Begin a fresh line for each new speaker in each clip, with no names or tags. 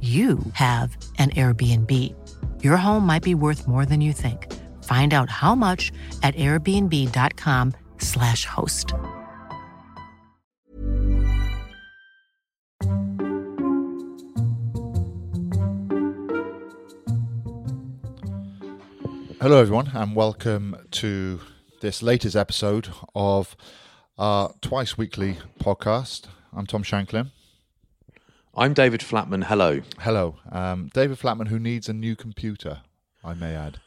you have an Airbnb. Your home might be worth more than you think. Find out how much at airbnb.com/slash host.
Hello, everyone, and welcome to this latest episode of our twice weekly podcast. I'm Tom Shanklin.
I'm David Flatman. Hello.
Hello. Um, David Flatman, who needs a new computer, I may add.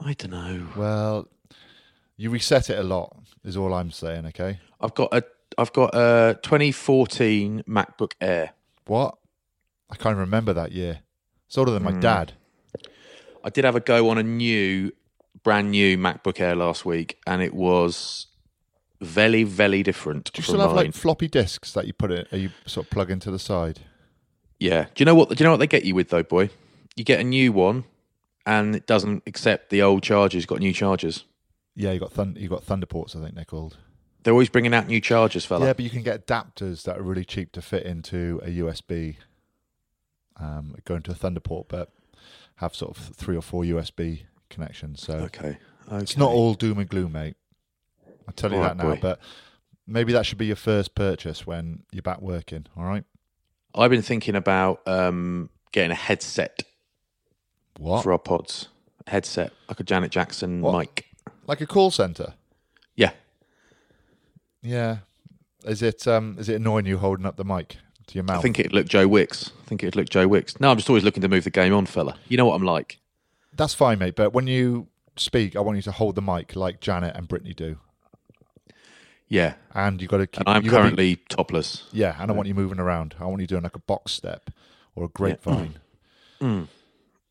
I don't know.
Well, you reset it a lot, is all I'm saying, okay?
I've got a I've got a 2014 MacBook Air.
What? I can't remember that year. It's older than my dad.
I did have a go on a new, brand new MacBook Air last week, and it was very, very different.
Do you still have
mine.
like floppy disks that you put it, you sort of plug into the side?
Yeah. Do you know what? Do you know what they get you with though, boy? You get a new one, and it doesn't accept the old chargers. Got new chargers.
Yeah, you got thun- you got Thunderports, I think they're called.
They're always bringing out new chargers, fella.
Yeah, but you can get adapters that are really cheap to fit into a USB, um, go into a Thunderport, but have sort of three or four USB connections. So
Okay. okay.
it's not all doom and gloom, mate. I'll tell you
All
that
right,
now.
boy.
But maybe that should be your first purchase when you're back working. All right.
I've been thinking about um, getting a headset
What?
for our pods. Headset, like a Janet Jackson
What?
mic.
like a call center?
Yeah.
Yeah. Is it um is it annoying you holding up the mic to your mouth?
I think it'd look Joe Wicks. I think it'd look Joe Wicks. No, I'm just always looking to move the game on, fella. You know what I'm like.
That's fine, mate. But when you speak, I want you to hold the mic like Janet and Brittany do,
Yeah.
and you've got to keep.
And I'm
gotta be-
currently topless.
Yeah, and I want you moving around. I want you doing like a box step or a grapevine.
And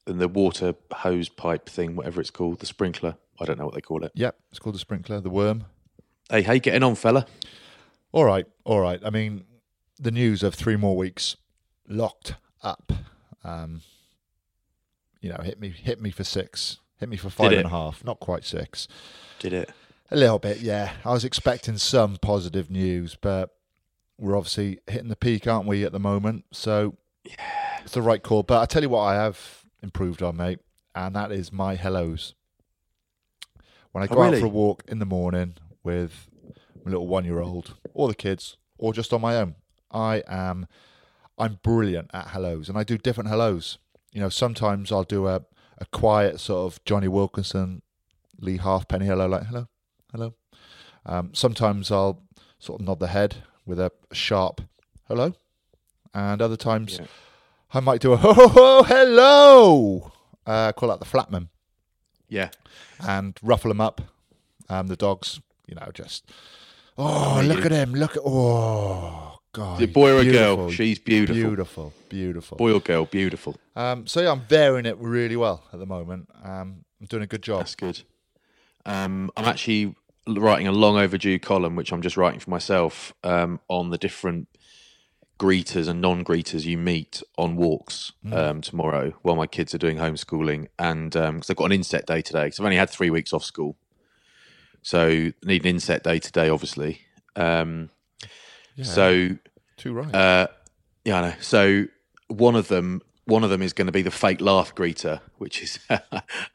the water hose pipe thing, whatever it's called, the sprinkler. I don't know what they call it.
Yep, it's called the sprinkler, the worm.
Hey, how you getting on, fella?
All right, all right. I mean, the news of three more weeks locked up. Um, you know, hit me, hit me for six, hit me for five and a half. Not quite six.
Did it?
A little bit, yeah. I was expecting some positive news, but we're obviously hitting the peak, aren't we, at the moment? So it's the right call. But I tell you what, I have improved on, mate, and that is my hellos. When I
Oh,
go out for a walk in the morning with my little one-year-old, or the kids, or just on my own, I am, I'm brilliant at hellos, and I do different hellos. You know, sometimes I'll do a a quiet sort of Jonny Wilkinson, Leigh Halfpenny hello, like hello, hello. Um, sometimes I'll sort of nod the head with a sharp hello, and other times
Yeah.
I might do a ho ho ho hello. Uh, call out the flatman
Yeah.
and ruffle them up. Um, the dogs, you know, just oh look at him, look at oh god,
it boy or a
beautiful,
girl? She's beautiful.
beautiful, beautiful.
Boy or girl? Beautiful.
Um, so yeah, I'm varying it really well at the moment. Um, I'm doing a good job.
That's good. Um, I'm actually writing a long overdue column, which I'm just writing for myself, um, on the different greeters and non-greeters you meet on walks um, tomorrow while my kids are doing homeschooling, and because I've got an inset day today, because I've only had three weeks off school, So need an inset day today, obviously. Um,
Yeah,
So
too right.
uh, yeah, I know. So one of them, one of them is going to be the fake laugh greeter, which is,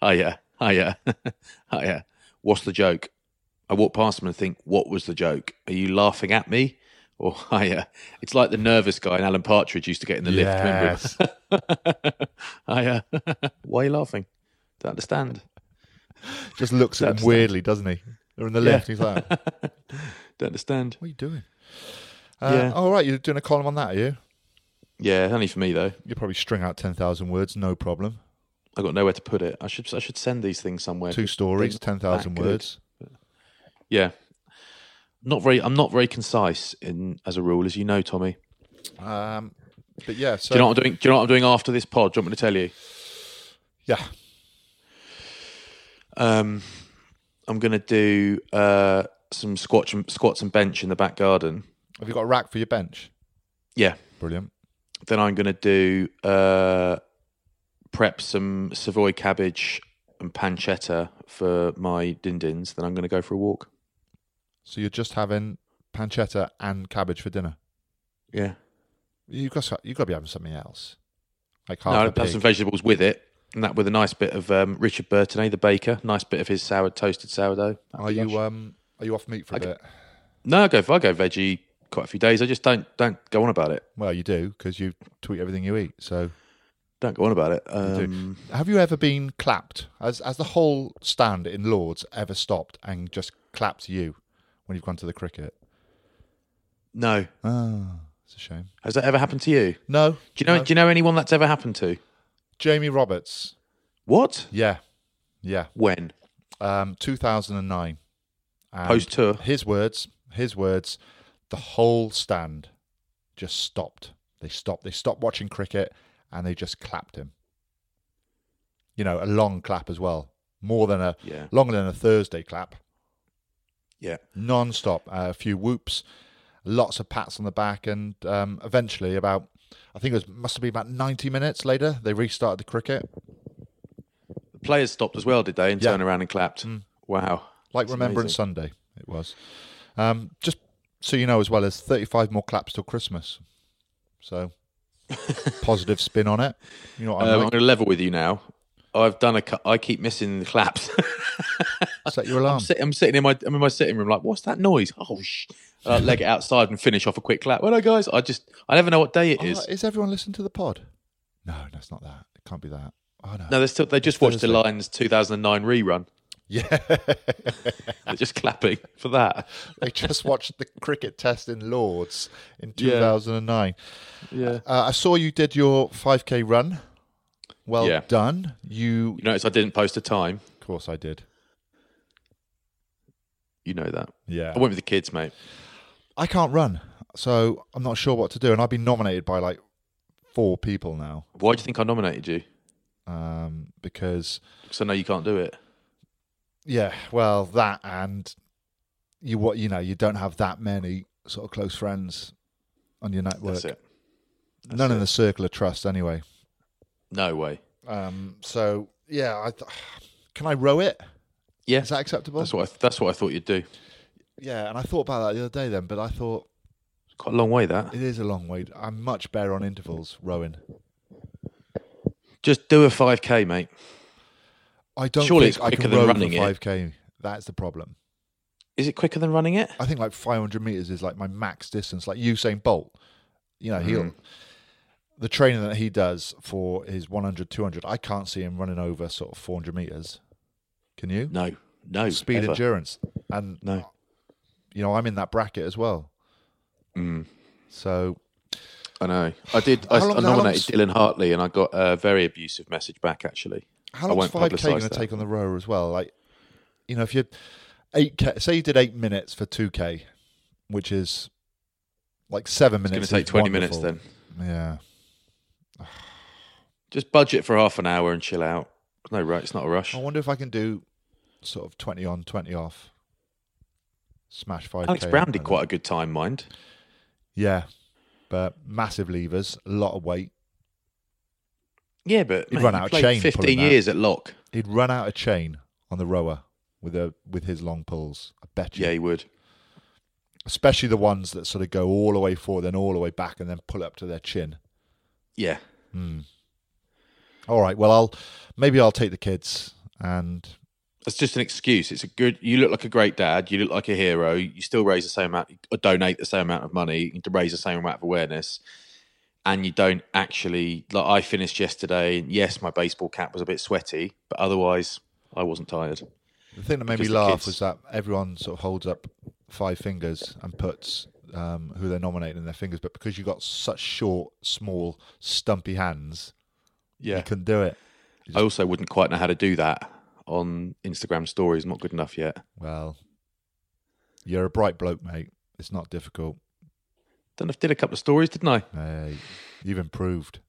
oh yeah, oh yeah, oh yeah. What's the joke? I walk past them and think, what was the joke? Are you laughing at me? Or oh yeah, it's like the nervous guy in Alan Partridge used to get in the
yes.
lift. Oh yeah, why are you laughing? Don't understand.
Just looks at him weirdly, doesn't he? They're in the
Yeah.
lift. He's like,
Don't understand.
What are you doing?" Uh,
Yeah.
All right, you're doing a column on that, are you?
Yeah, only for me though.
You'll probably string out ten thousand words, no problem.
I got nowhere to put it. I should I should send these things somewhere.
Two stories, ten
good.
words.
Yeah. Not very. I'm not very concise in as a rule, as you know, Tommy.
Um, but yeah, so
do you know what I'm doing? Do you know what I'm doing after this pod? Do you want me to tell you?
yeah,
Um, I'm going to do uh, some squats and, squats and bench in the back garden.
have you got a rack for your bench?
Yeah.
Brilliant.
Then I'm going to do uh, prep some Savoy cabbage and pancetta for my dindins. Then I'm going to go for a walk.
So you're just having pancetta and cabbage for dinner.
Yeah.
You've got you've got to be having something else, like
No,
half
I'll
a
have some vegetables with it. And that with a nice bit of um, Richard Burton, the baker, nice bit of his sour toasted sourdough.
Are you um are you off meat for a
Okay.
bit?
No, I go. I go veggie quite a few days. I just don't don't go on about it.
Well, you do because you tweet everything you eat. So
Don't go on about it. Um,
have you ever been clapped? Has has the whole stand in Lords ever stopped and just clapped you when you've gone to the cricket?
no,
Ah, it's a shame.
has that ever happened to you?
No.
Do you know?
no.
Do you know anyone that's ever happened to?
Jamie Roberts?
What?
Yeah, yeah.
When?
Um, 2009. And
Post tour.
His words. His words. The whole stand just stopped. They stopped. They stopped watching cricket and they just clapped him. You know, a long clap as well, more than a
Yeah.
longer than a Thursday clap,
Yeah.
non-stop. Uh, a few whoops, lots of pats on the back, and um, eventually, about I think it was must have been about ninety minutes later, they restarted the cricket.
The players stopped as well, did they? And
Yeah.
turned around and clapped. Wow.
like
That's
Remembrance
amazing.
Sunday. It was. Um, just so you know, as well as thirty-five more claps till Christmas. So positive spin on it. You know what
Um,
I'm
I'm going to level with you now. I've done a. cou- I keep missing the claps.
Set your
I'm, sit, I'm sitting in my. I'm in my sitting room. Like, what's that noise? Oh, sh! I leg it outside and finish off a quick clap. Well, guys, I just. I never know what day it is.
Oh,
is.
everyone listening to the pod? No, that's not that. It can't be that. Oh no.
No, they still. They just watched the Lions 2009 rerun.
Yeah.
They're just clapping for that.
they just watched the cricket test in Lords in
Yeah.
2009.
Yeah.
Uh, I saw you did your 5k run. Well
Yeah.
done. You,
You notice I didn't post a time.
of course, I did.
You know that.
Yeah.
I went with the kids, mate.
I can't run, so I'm not sure what to do. And I've been nominated by like four people now
Why do you think I nominated you?
um, because,
Because I know you can't do it.
yeah, well, that and you what you know you don't have that many sort of close friends on your network.
That's it. That's
None in
it.
the circle of trust, anyway.
No way.
Um, so yeah, I th- can I row it?
Yeah.
Is that acceptable?
That's what I, that's what I thought you'd do.
Yeah, and I thought about that the other day then, but I thought
It's quite a long way that.
it is a long way. I'm much better on intervals rowing.
Just do a 5k, mate.
I don't
Surely
think
it's
I
quicker
can
than
row
running it.
5k. That's the problem.
Is it quicker than running it?
I think like 500 meters is like my max distance. Like Usain Bolt, you know, he'll
Mm-hmm.
the training that he does for his 100, 200. I can't see him running over sort of 400 meters. Can you?
No. No.
Speed
ever.
endurance, and
No.
you know, I'm in that bracket as well.
Mm,
So
I know. I did. I,
long-
I nominated Dylan Hartley, and I got a very abusive message back. Actually,
how long's
won't
5k going to take on the rower as well? Like, you know, if you eight k, say you did eight minutes for 2k, which is like seven minutes.
it's going to take twenty minutes then.
Yeah.
Just budget for half an hour and chill out. No, right. It's not a rush.
I wonder if I can do sort of 20 on, 20 off. Smash 5k.
Alex Brown did quite a good time, mind.
Yeah. But massive levers, a lot of weight.
Yeah, but
He'd run
he
out of chain
Fifteen years at lock.
He'd run out of chain on the rower with a with his long pulls. I bet you.
Yeah, he would.
Especially the ones that sort of go all the way forward, then all the way back, and then pull up to their chin.
Yeah. Hmm.
All right. Well, I'll maybe I'll take the kids and
It's just an excuse. It's a good. You look like a great dad. You look like a hero. You still raise the same amount, or donate the same amount of money to raise the same amount of awareness, and you don't actually. Like I finished yesterday, and yes, my baseball cap was a bit sweaty, but otherwise, I wasn't tired.
The thing that made me laugh
kids-
was that everyone sort of holds up five fingers and puts um, who they're nominating in their fingers, but because you've got such short, small, stumpy hands, you couldn't do it.
I also wouldn't quite know how to do that on Instagram stories. Not good enough yet.
Well, you're a bright bloke, mate. It's not difficult.
Know did a couple of stories, didn't I?
Hey, you've improved.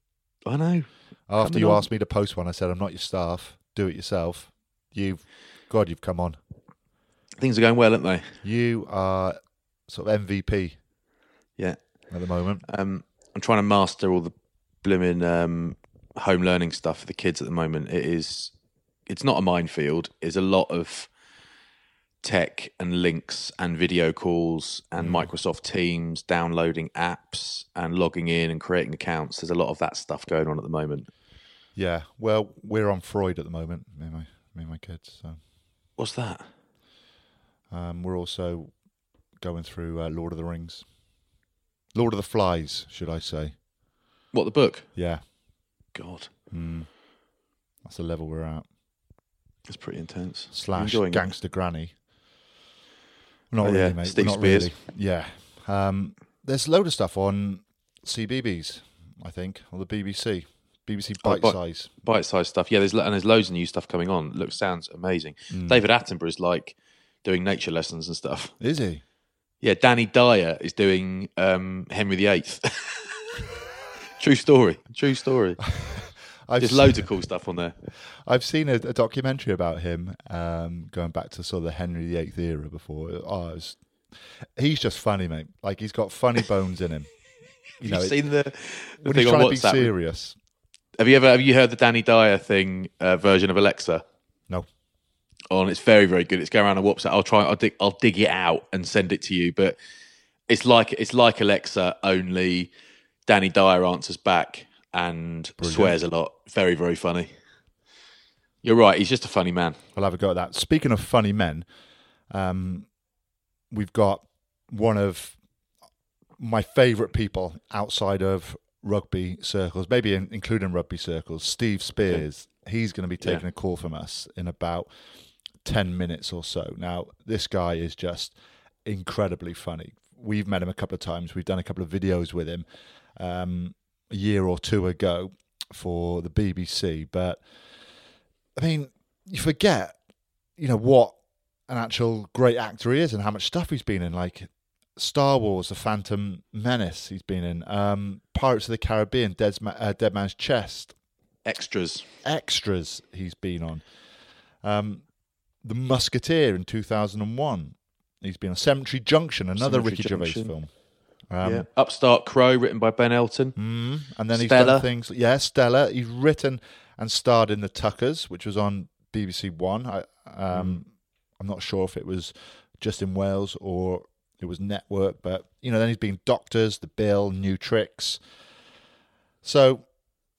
I know.
After
Coming
you
on.
asked me to post one, I said, I'm not your staff. Do it yourself. You've, God, you've come on.
Things are going well, aren't they?
You are sort of MVP
Yeah.
at the moment.
Um, I'm trying to master all the blooming um, home learning stuff for the kids at the moment. It is, it's not a minefield. It's a lot of tech and links and video calls and Microsoft Teams, downloading apps and logging in and creating accounts. There's a lot of that stuff going on at the moment.
Yeah. Well, we're on Freud at the moment, me and my, me and my kids. So
What's that?
um, we're also going through uh, Lord of the Rings. Lord of the Flies, should I say.
What the book?
Yeah.
God,
Mm. That's the level we're at.
it's pretty intense.
Slash
Enjoying it?
Gangster Granny. Not
Oh,
really,
yeah,
mate.
Steve
Not
Speirs.
really. Yeah. Um, there's a load of stuff on CBBC, I think, or the BBC. BBC
Oh,
Bite
but-
Size.
bite size stuff. Yeah, there's and there's loads of new stuff coming on. Looks sounds amazing.
Mm.
David is like doing nature lessons and stuff.
Is he?
Yeah, Danny Dyer is doing um, Henry VIII. true story. True story.
I've
There's
seen-
loads of cool stuff on there.
I've seen a, a documentary about him um, going back to sort of the Henry VIII era before. Oh, was, he's just funny, mate. Like he's got funny bones in him. You
Have
know,
you seen the, the
when
thing
he's
on
trying to be
WhatsApp?
serious.
Have you ever have you heard the Danny Dyer thing uh, version of Alexa?
No.
on. It's very, very good. It's going around on WhatsApp. I'll try. I'll dig. I'll dig it out and send it to you. But it's like it's like Alexa, only Danny Dyer answers back and
Brilliant.
swears a lot. Very, very funny. You're right. He's just a funny man.
I'll have a go at that. Speaking of funny men, um, we've got one of my favourite people outside of rugby circles, maybe in, including rugby circles, Steve Speirs. He's going to be taking
Yeah.
a call from us in about 10 minutes or so. Now, this guy is just incredibly funny. We've met him a couple of times. We've done a couple of videos with him um, a year or two ago for the BBC. But I mean, you forget, you know, what an actual great actor he is and how much stuff he's been in. Like Star Wars, The Phantom Menace, he's been in. Um, Pirates of the Caribbean, Dead's Ma- uh, Dead Man's Chest.
Extras.
Extras he's been on. Um, the Musketeer in 2001. He's been on Cemetery Junction, another
Cemetery
Ricky Gervais film. Um,
yeah. Upstart Crow, written by Ben Elton.
Mm, and then he's
Stella.
done things. Yeah, Stella. He's written and starred in The Tuckers, which was on BBC One. I, um, I'm not sure if it was just in Wales or it was network, but you know, then he's been Doctors, The Bill, New Tricks. So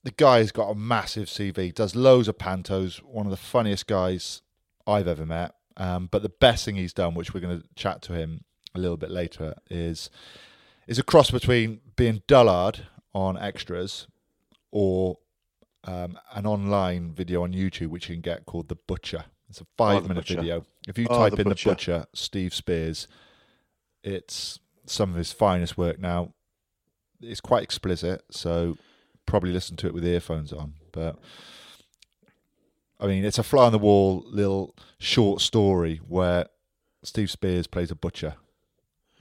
the guy's got a massive CV. Does loads of pantos. One of the funniest guys I've ever met. Um, but the best thing he's done, which we're going to chat to him a little bit later, is is a cross between being dullard on extras or um, an online video on YouTube which you can get called The Butcher. It's a five minute
Butcher.
video. If you
Oh,
type
The
in
Butcher.
The Butcher, Steve Speirs, it's some of his finest work. Now, it's quite explicit, so probably listen to it with earphones on. But I mean, it's a fly on the wall little short story where Steve Speirs plays a butcher.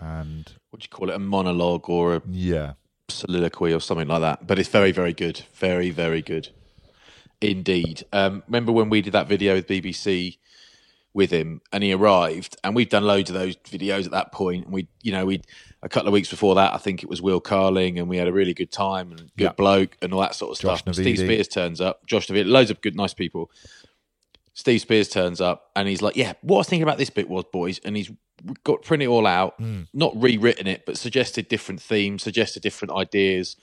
And
What do you call it? A monologue or a
yeah,
soliloquy or something like that. But it's very, very good. Very, very good. Indeed. Um, remember when we did that video with BBC with him and he arrived and we've done loads of those videos at that point and we you know we a couple of weeks before that I think it was Will Carling and we had a really good time and good
Yeah.
bloke and all that sort of
Josh
stuff. Steve Speirs turns up, Josh David, loads of good nice people. Steve Speirs turns up and he's like, "Yeah, what I was thinking about this bit was, boys," and he's got printed it all out, not rewritten it, but suggested different themes, suggested different ideas,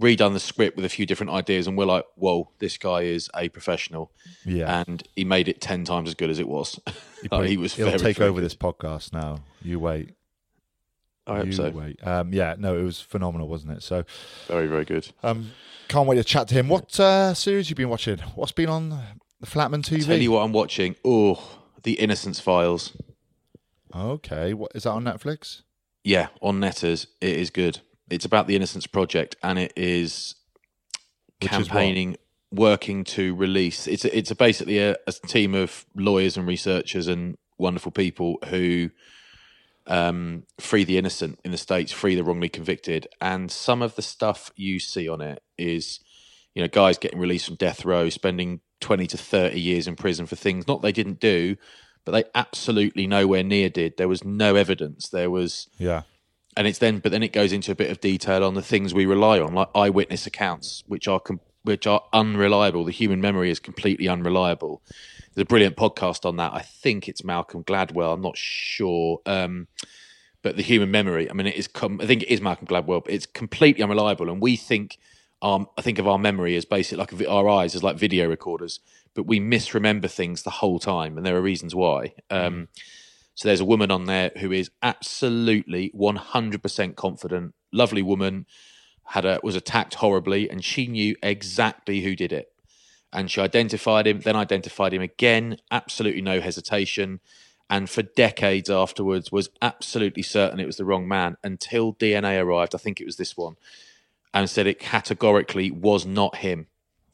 redone the script with a few different ideas, and we're like, "Whoa, this guy is a professional."
Yeah.
and he made it ten times as good as it was. Like, he was
He'll
very,
take over this podcast now. You wait.
I hope
you
so.
wait. Um, yeah, no, it was phenomenal, wasn't it? So,
Very, very good.
um, can't wait to chat to him. What uh, series you been watching? What's been on the Flatman TV?
Tell you what, I'm watching. Oh, The Innocence Files.
Okay, what is that on Netflix?
Yeah, on Netters, it is good. It's about the Innocence Project, and it is
Which is
campaigning, working to release. It's a, it's a basically a, a team of lawyers and researchers and wonderful people who um, free the innocent in the states, free the wrongly convicted, and some of the stuff you see on it is, you know, guys getting released from death row, spending twenty to thirty years in prison for things not they didn't do, but they absolutely nowhere near did. There was no evidence. There was
Yeah.
and it's then but then it goes into a bit of detail on the things we rely on like eyewitness accounts which are which are unreliable the human memory is completely unreliable there's a brilliant podcast on that i think it's malcolm gladwell i'm not sure um, but the human memory i mean it is com- i think it is malcolm gladwell but it's completely unreliable and we think um, i think of our memory as basically like our eyes as like video recorders but we misremember things the whole time and there are reasons why um, so there's a woman on there who is absolutely 100% confident, lovely woman, had a was attacked horribly, and she knew exactly who did it. And she identified him, then identified him again, absolutely no hesitation. And for decades afterwards, was absolutely certain it was the wrong man until DNA arrived. I think it was this one, and said it categorically was not him.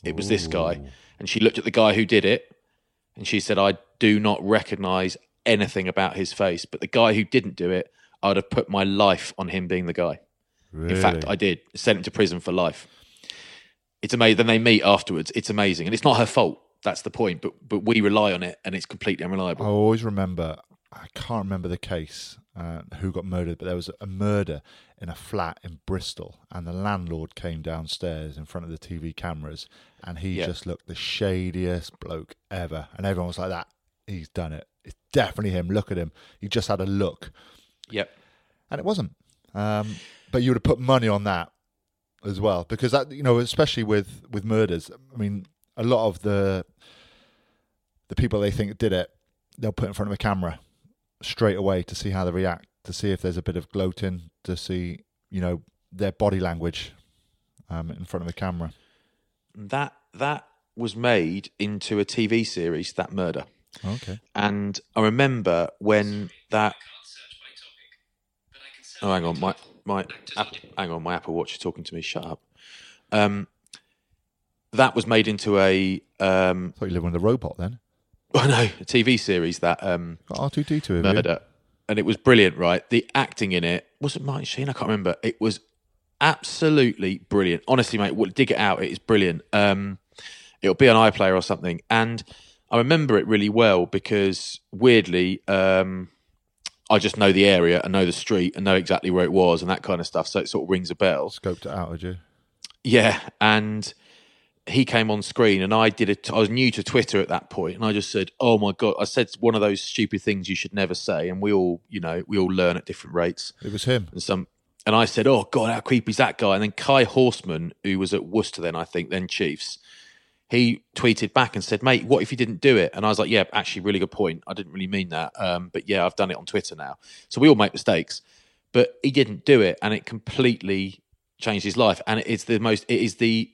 It was this guy. And she looked at the guy who did it, and she said, I do not recognize anything about his face, but the guy who didn't do it, I'd have put my life on him being the guy.
Really?
In fact, I did. Sent him to prison for life. It's amazing. Then they meet afterwards. It's amazing. And it's not her fault. That's the point. But but we rely on it and it's completely unreliable.
I always remember. I can't remember the case uh, who got murdered, but there was a murder in a flat in Bristol, and the landlord came downstairs in front of the TV cameras, and he
Yeah.
just looked the shadiest bloke ever, and everyone was like, "That he's done it. It's definitely him. Look at him. He just had a look."
Yep.
and it wasn't. Um, but you would have put money on that as well, because that you know, especially with with murders. I mean, a lot of the the people they think did it, they'll put in front of a camera straight away to see how they react, to see if there's a bit of gloating, to see you know their body language um, in front of the camera.
That that was made into a TV series, that murder.
Okay.
And I remember when that. Oh, hang on, my my Apple, hang on, my Apple Watch is talking to me. Shut up. Um, that was made into a um,
Thought you lived with a robot then.
oh know a TV series that um,
R two D two
murder, and it was brilliant. Right, the acting in it was it Martin Sheen? I can't remember. It was absolutely brilliant. Honestly, mate, w- dig it out. It is brilliant. Um, it'll be on iPlayer or something, and I remember it really well because weirdly, um, I just know the area and know the street and know exactly where it was and that kind of stuff. So it sort of rings a bell.
Scoped it out, did you?
Yeah, and he came on screen, and I did it. I was new to Twitter at that point, and I just said, "Oh my god!" I said one of those stupid things you should never say, and we all, you know, we all learn at different rates.
It was him.
And some, and I said, "Oh god, how creepy is that guy?" And then Kai Horstmann, who was at Worcester then, I think, then Chiefs, he tweeted back and said, "Mate, what if you didn't do it?" And I was like, "Yeah, actually, really good point. I didn't really mean that, um, but yeah, I've done it on Twitter now. So we all make mistakes, but he didn't do it, and it completely changed his life. And it's the most, it is the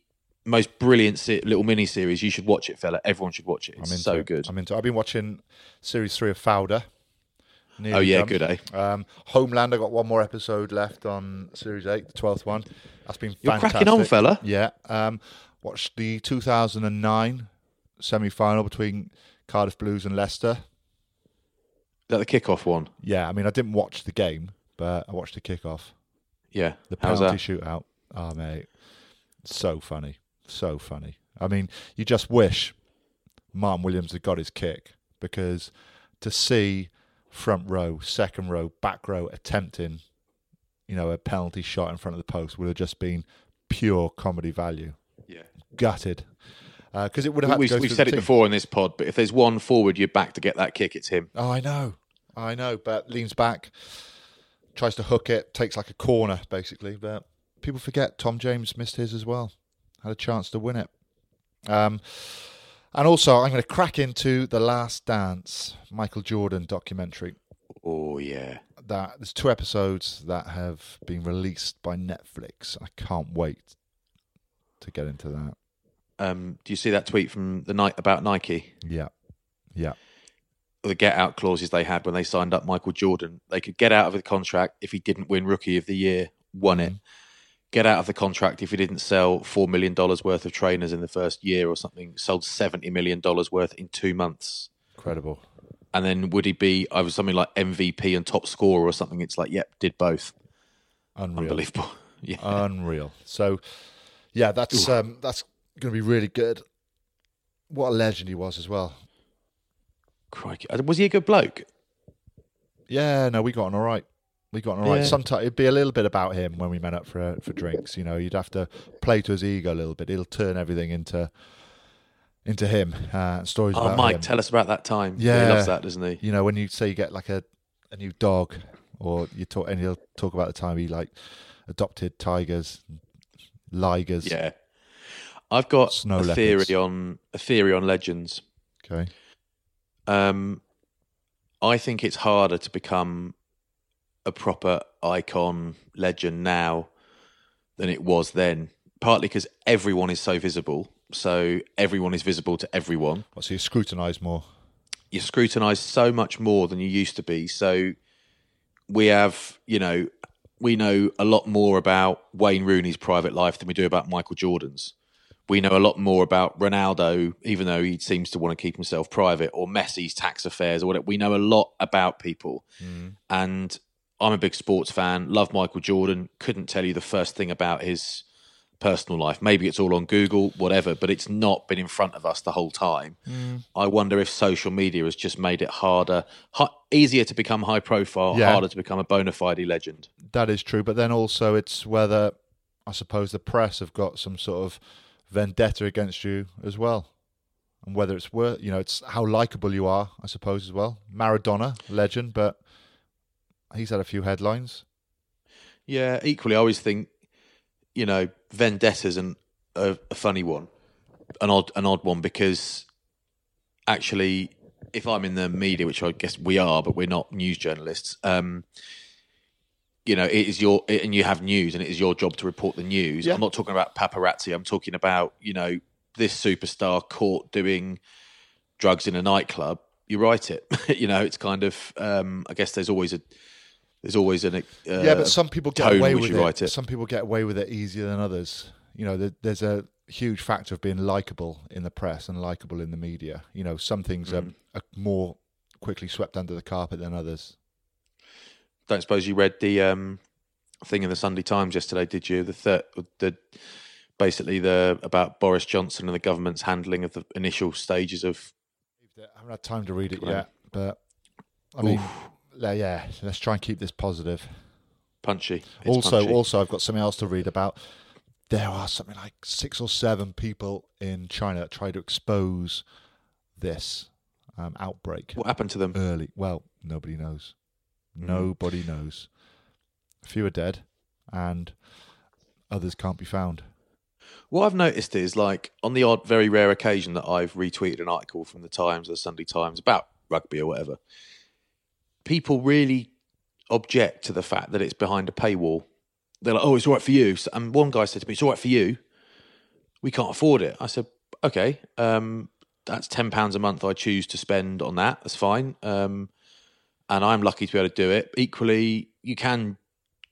most brilliant se- little mini series. You should watch it, fella. Everyone should watch it. It's
I'm
so
it.
good.
I'm into. I've been watching series three of Fauda.
Oh yeah,
done.
good, eh?
Um, Homeland. I got one more episode left on series eight, the twelfth one. That's been
You're
fantastic.
cracking on, fella.
Yeah. Um, watched the 2009 semi-final between Cardiff Blues and Leicester.
Is that the kickoff one?
Yeah, I mean, I didn't watch the game, but I watched the kickoff,
Yeah.
the penalty shootout. Oh mate, so funny, so funny. I mean, you just wish Martyn Williams had got his kick because to see front row, second row, back row attempting, you know, a penalty shot in front of the post would have just been pure comedy value.
Yeah.
Gutted. Uh, because it would have had
we, we've said it
team.
before in this pod, but if there's one forward you're back to get that kick, it's him.
Oh, I know, I know, but leans back, tries to hook it, takes like a corner basically. But people forget Tom James missed his as well, had a chance to win it. Um, and also, I'm going to crack into the Last Dance Michael Jordan documentary.
Oh yeah.
That there's two episodes that have been released by Netflix. I can't wait to get into that.
Um, do you see that tweet from the night about Nike?
Yeah, yeah,
The get out clauses they had when they signed up Michael Jordan. They could get out of the contract if he didn't win Rookie of the Year, won it. Get out of the contract if he didn't sell four million dollars worth of trainers in the first year or something. Sold seventy million dollars worth in two months.
incredible.
And then would he be? I was something like MVP and top scorer or something. It's like, yep, did both.
Unreal.
Unbelievable. Yeah.
Unreal. So, yeah, that's um, that's going to be really good. What a legend he was as well.
Crikey. Uh, Was he a good bloke?
Yeah, no, we got on all right. We got on all right.
Yeah.
Sometimes it'd be a little bit about him when we met up for for drinks. You know, you'd have to play to his ego a little bit. He'll turn everything into into him. Uh, stories
Oh,
about
Mike,
him.
tell us about that time.
Yeah.
he loves that, doesn't he?
you know, when you say you get like a a new dog, or you talk, and he'll talk about the time he like adopted tigers, ligers.
Yeah. I've got
Snow
a
leopards.
theory on a theory on legends.
Okay.
Um, I think it's harder to become a proper icon legend now than it was then. Partly because everyone is so visible, so everyone is visible to everyone.
Well, so you scrutinise more.
You're scrutinised so much more than you used to be. So we have, you know, we know a lot more about Wayne Rooney's private life than we do about Michael Jordan's. We know a lot more about Ronaldo, even though he seems to want to keep himself private, or Messi's tax affairs, or whatever. We know a lot about people. Mm. And I'm a big sports fan, love Michael Jordan, couldn't tell you the first thing about his personal life. Maybe it's all on Google, whatever, but it's not been in front of us the whole time. Mm. I wonder if social media has just made it harder, hi- easier to become high profile,
Yeah.
harder to become a bona fide legend.
That is true, but then also it's whether I suppose the press have got some sort of vendetta against you as well, and whether it's worth you know it's how likable you are, I suppose as well. Maradona, legend, but he's had a few headlines.
Yeah, equally, I always think, you know, vendettas an a, a funny one, an odd an odd one because actually, if I'm in the media, which I guess we are, but we're not news journalists. Um, you know, it is your and you have news, and it is your job to report the news.
Yeah.
I'm not talking about paparazzi. I'm talking about you know this superstar caught doing drugs in a nightclub. You write it. you know, it's kind of. Um, I guess there's always a there's always an uh,
yeah, but some people get away with it.
it.
Some people get away with it easier than others. You know, there, there's a huge factor of being likable in the press and likable in the media. You know, some things
Mm.
are, are more quickly swept under the carpet than others.
don't suppose you read the um, thing in the Sunday Times yesterday, did you? The third, the basically the about Boris Johnson and the government's handling of the initial stages of.
I haven't had time to read it yet, but I mean, le- yeah, let's try and keep this positive.
Punchy. It's
also,
punchy.
also, I've got something else to read about. There are something like six or seven people in China that try to expose this um, outbreak
what happened to them?
early. Well, nobody knows.
Mm.
Nobody knows. A few are dead, and others can't be found.
What I've noticed is, like, on the odd, very rare occasion that I've retweeted an article from the Times or the Sunday Times about rugby or whatever, people really object to the fact that it's behind a paywall. They're like, "Oh, it's all right for you." And one guy said to me, "It's all right for you. We can't afford it." I said, "Okay, um, that's ten pounds a month I choose to spend on that. That's fine." Um, and I'm lucky to be able to do it. Equally, you can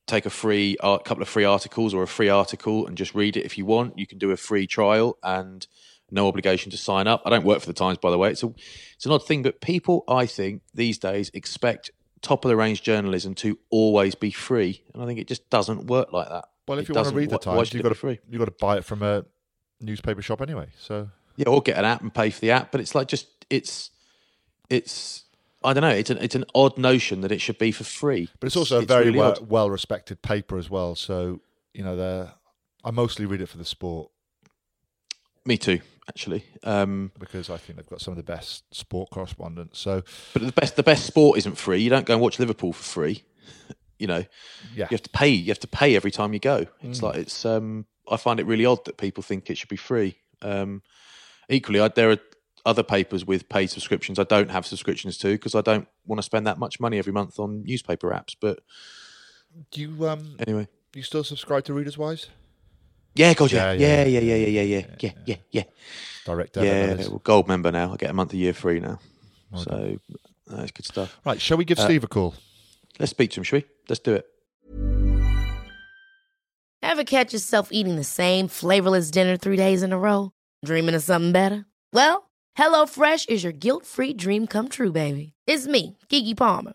take a free a couple of free articles or a free article and just read it if you want. You can do a free trial and no obligation to sign up. I don't work for the Times, by the way. It's a it's an odd thing, but people, I think, these days expect top of the range journalism to always be free, and I think it just doesn't work like that.
Well, if
It
you want to read the Times, you've got to
free.
you've got to buy it from a newspaper shop anyway. So
Yeah, or get an app and pay for the app. But it's like just it's it's I don't know. It's an it's an odd notion that it should be for free.
But it's also a very
really
well, well respected paper as well. So you know, I mostly read it for the sport.
Me too. Actually. Um,
because I think they've got some of the best sport correspondents. So
but the best the best sport isn't free. You don't go and watch Liverpool for free. You know,
yeah,
you have to pay. You have to pay every time you go. It's like it's. Um, I find it really odd that people think it should be free. Um, equally, I, there are other papers with paid subscriptions I don't have subscriptions to because I don't want to spend that much money every month on newspaper apps. But
do you um
anyway,
do you still subscribe to Readers Wise?
Yeah, God, yeah,
Yeah,
yeah,
yeah,
yeah, yeah, yeah, yeah, yeah, yeah, yeah, yeah.
Direct
Yeah,
debit. that is.
well, gold member now. I get a month a year free now. So that's good stuff.
Right, shall we give
Uh,
Steve a call?
Let's speak to him, shall we? Let's do it.
Ever catch yourself eating the same flavorless dinner three days in a row? Dreaming of something better? Well, HelloFresh is your guilt-free dream come true, baby. It's me, Keke Palmer.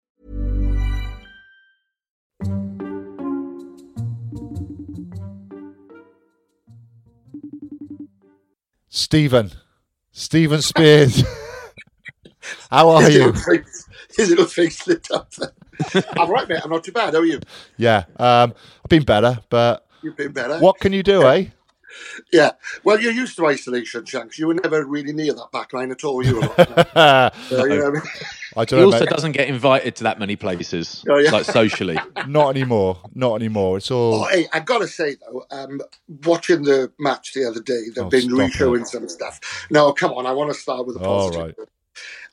Stephen. Stephen Speirs. How are you?
His little face lit up. I'm right, mate. I'm not too bad. How are you?
Yeah, um, I've been better, but
You've been better.
what can you do, eh?
Yeah. Well, you're used to isolation, Shanks. You were never really near that back line at all. You were. Uh, you know I mean?
Don't
He
know,
also
mate.
doesn't get invited to that many places,
Oh, yeah.
like socially.
Not anymore. Not anymore. It's all.
Oh, hey, I gotta say though, um, watching the match the other day, they've
Oh,
been re-showing
it.
some stuff. No, come on, I want to start with a
All
positive.
right.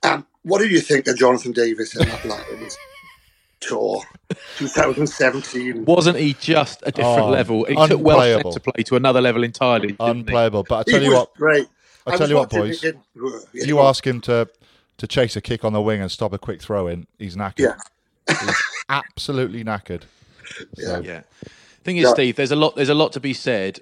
Um, what do you think of Jonathan Davies in that Lions tour, 2017?
Wasn't he just a different
Oh,
level? He took Welsh to play to another level entirely. didn't he?
Unplayable. But I
He
tell you
was
what,
great.
I
I
tell you what, boys.
it in- Ugh,
you
go on.
ask him to to chase a kick on the wing and stop a quick throw in, he's knackered.
Yeah.
He's absolutely knackered. So,
Yeah. Thing is,
Yeah.
Steve, there's a lot. There's a lot to be said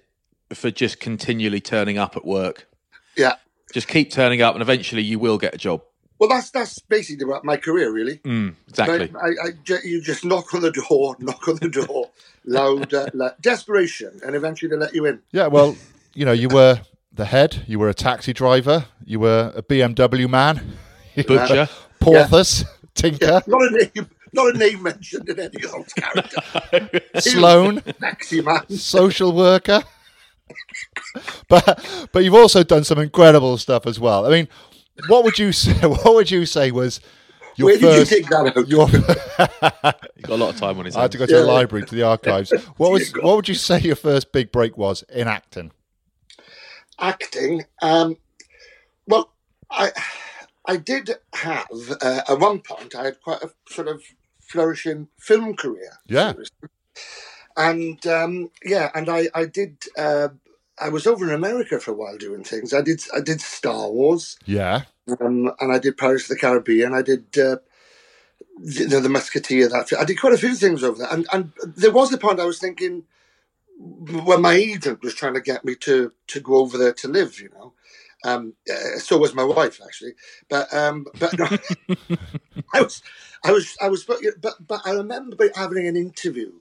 for just continually turning up at work.
Yeah.
Just keep turning up, and eventually you will get a job.
Well, that's that's basically about my career, really.
Mm, exactly.
I, I, ju- you just knock on the door, knock on the door, loud, uh, loud, desperation, and eventually they let you in.
Yeah, well, you know, you were the head, you were a taxi driver, you were a BMW man, you were
Butcher.
Porthos, Tinker,
Not a name, not a name mentioned in any of those characters.
Sloan,
Taxi man.
social worker. but but you've also done some incredible stuff as well. I mean, what would you say? What would you say was your
Where did you take that out?
your,
He's got a lot of time on his
I had to go to the library to the archives. What was what would you say your first big break was in acting?
acting. Um, well, I I did have uh, at one point I had quite a sort of flourishing film career.
Yeah.
and um, yeah, and I I did. Uh, I was over in America for a while doing things. I did I did Star Wars,
Yeah,
um, and I did Pirates of the Caribbean. I did. Uh, the, the Musketeer. That I did quite a few things over there, and and there was a point I was thinking when my agent was trying to get me to to go over there to live, you know, Um, uh, so was my wife actually, but um, but no, I was I was I was but but but I remember having an interview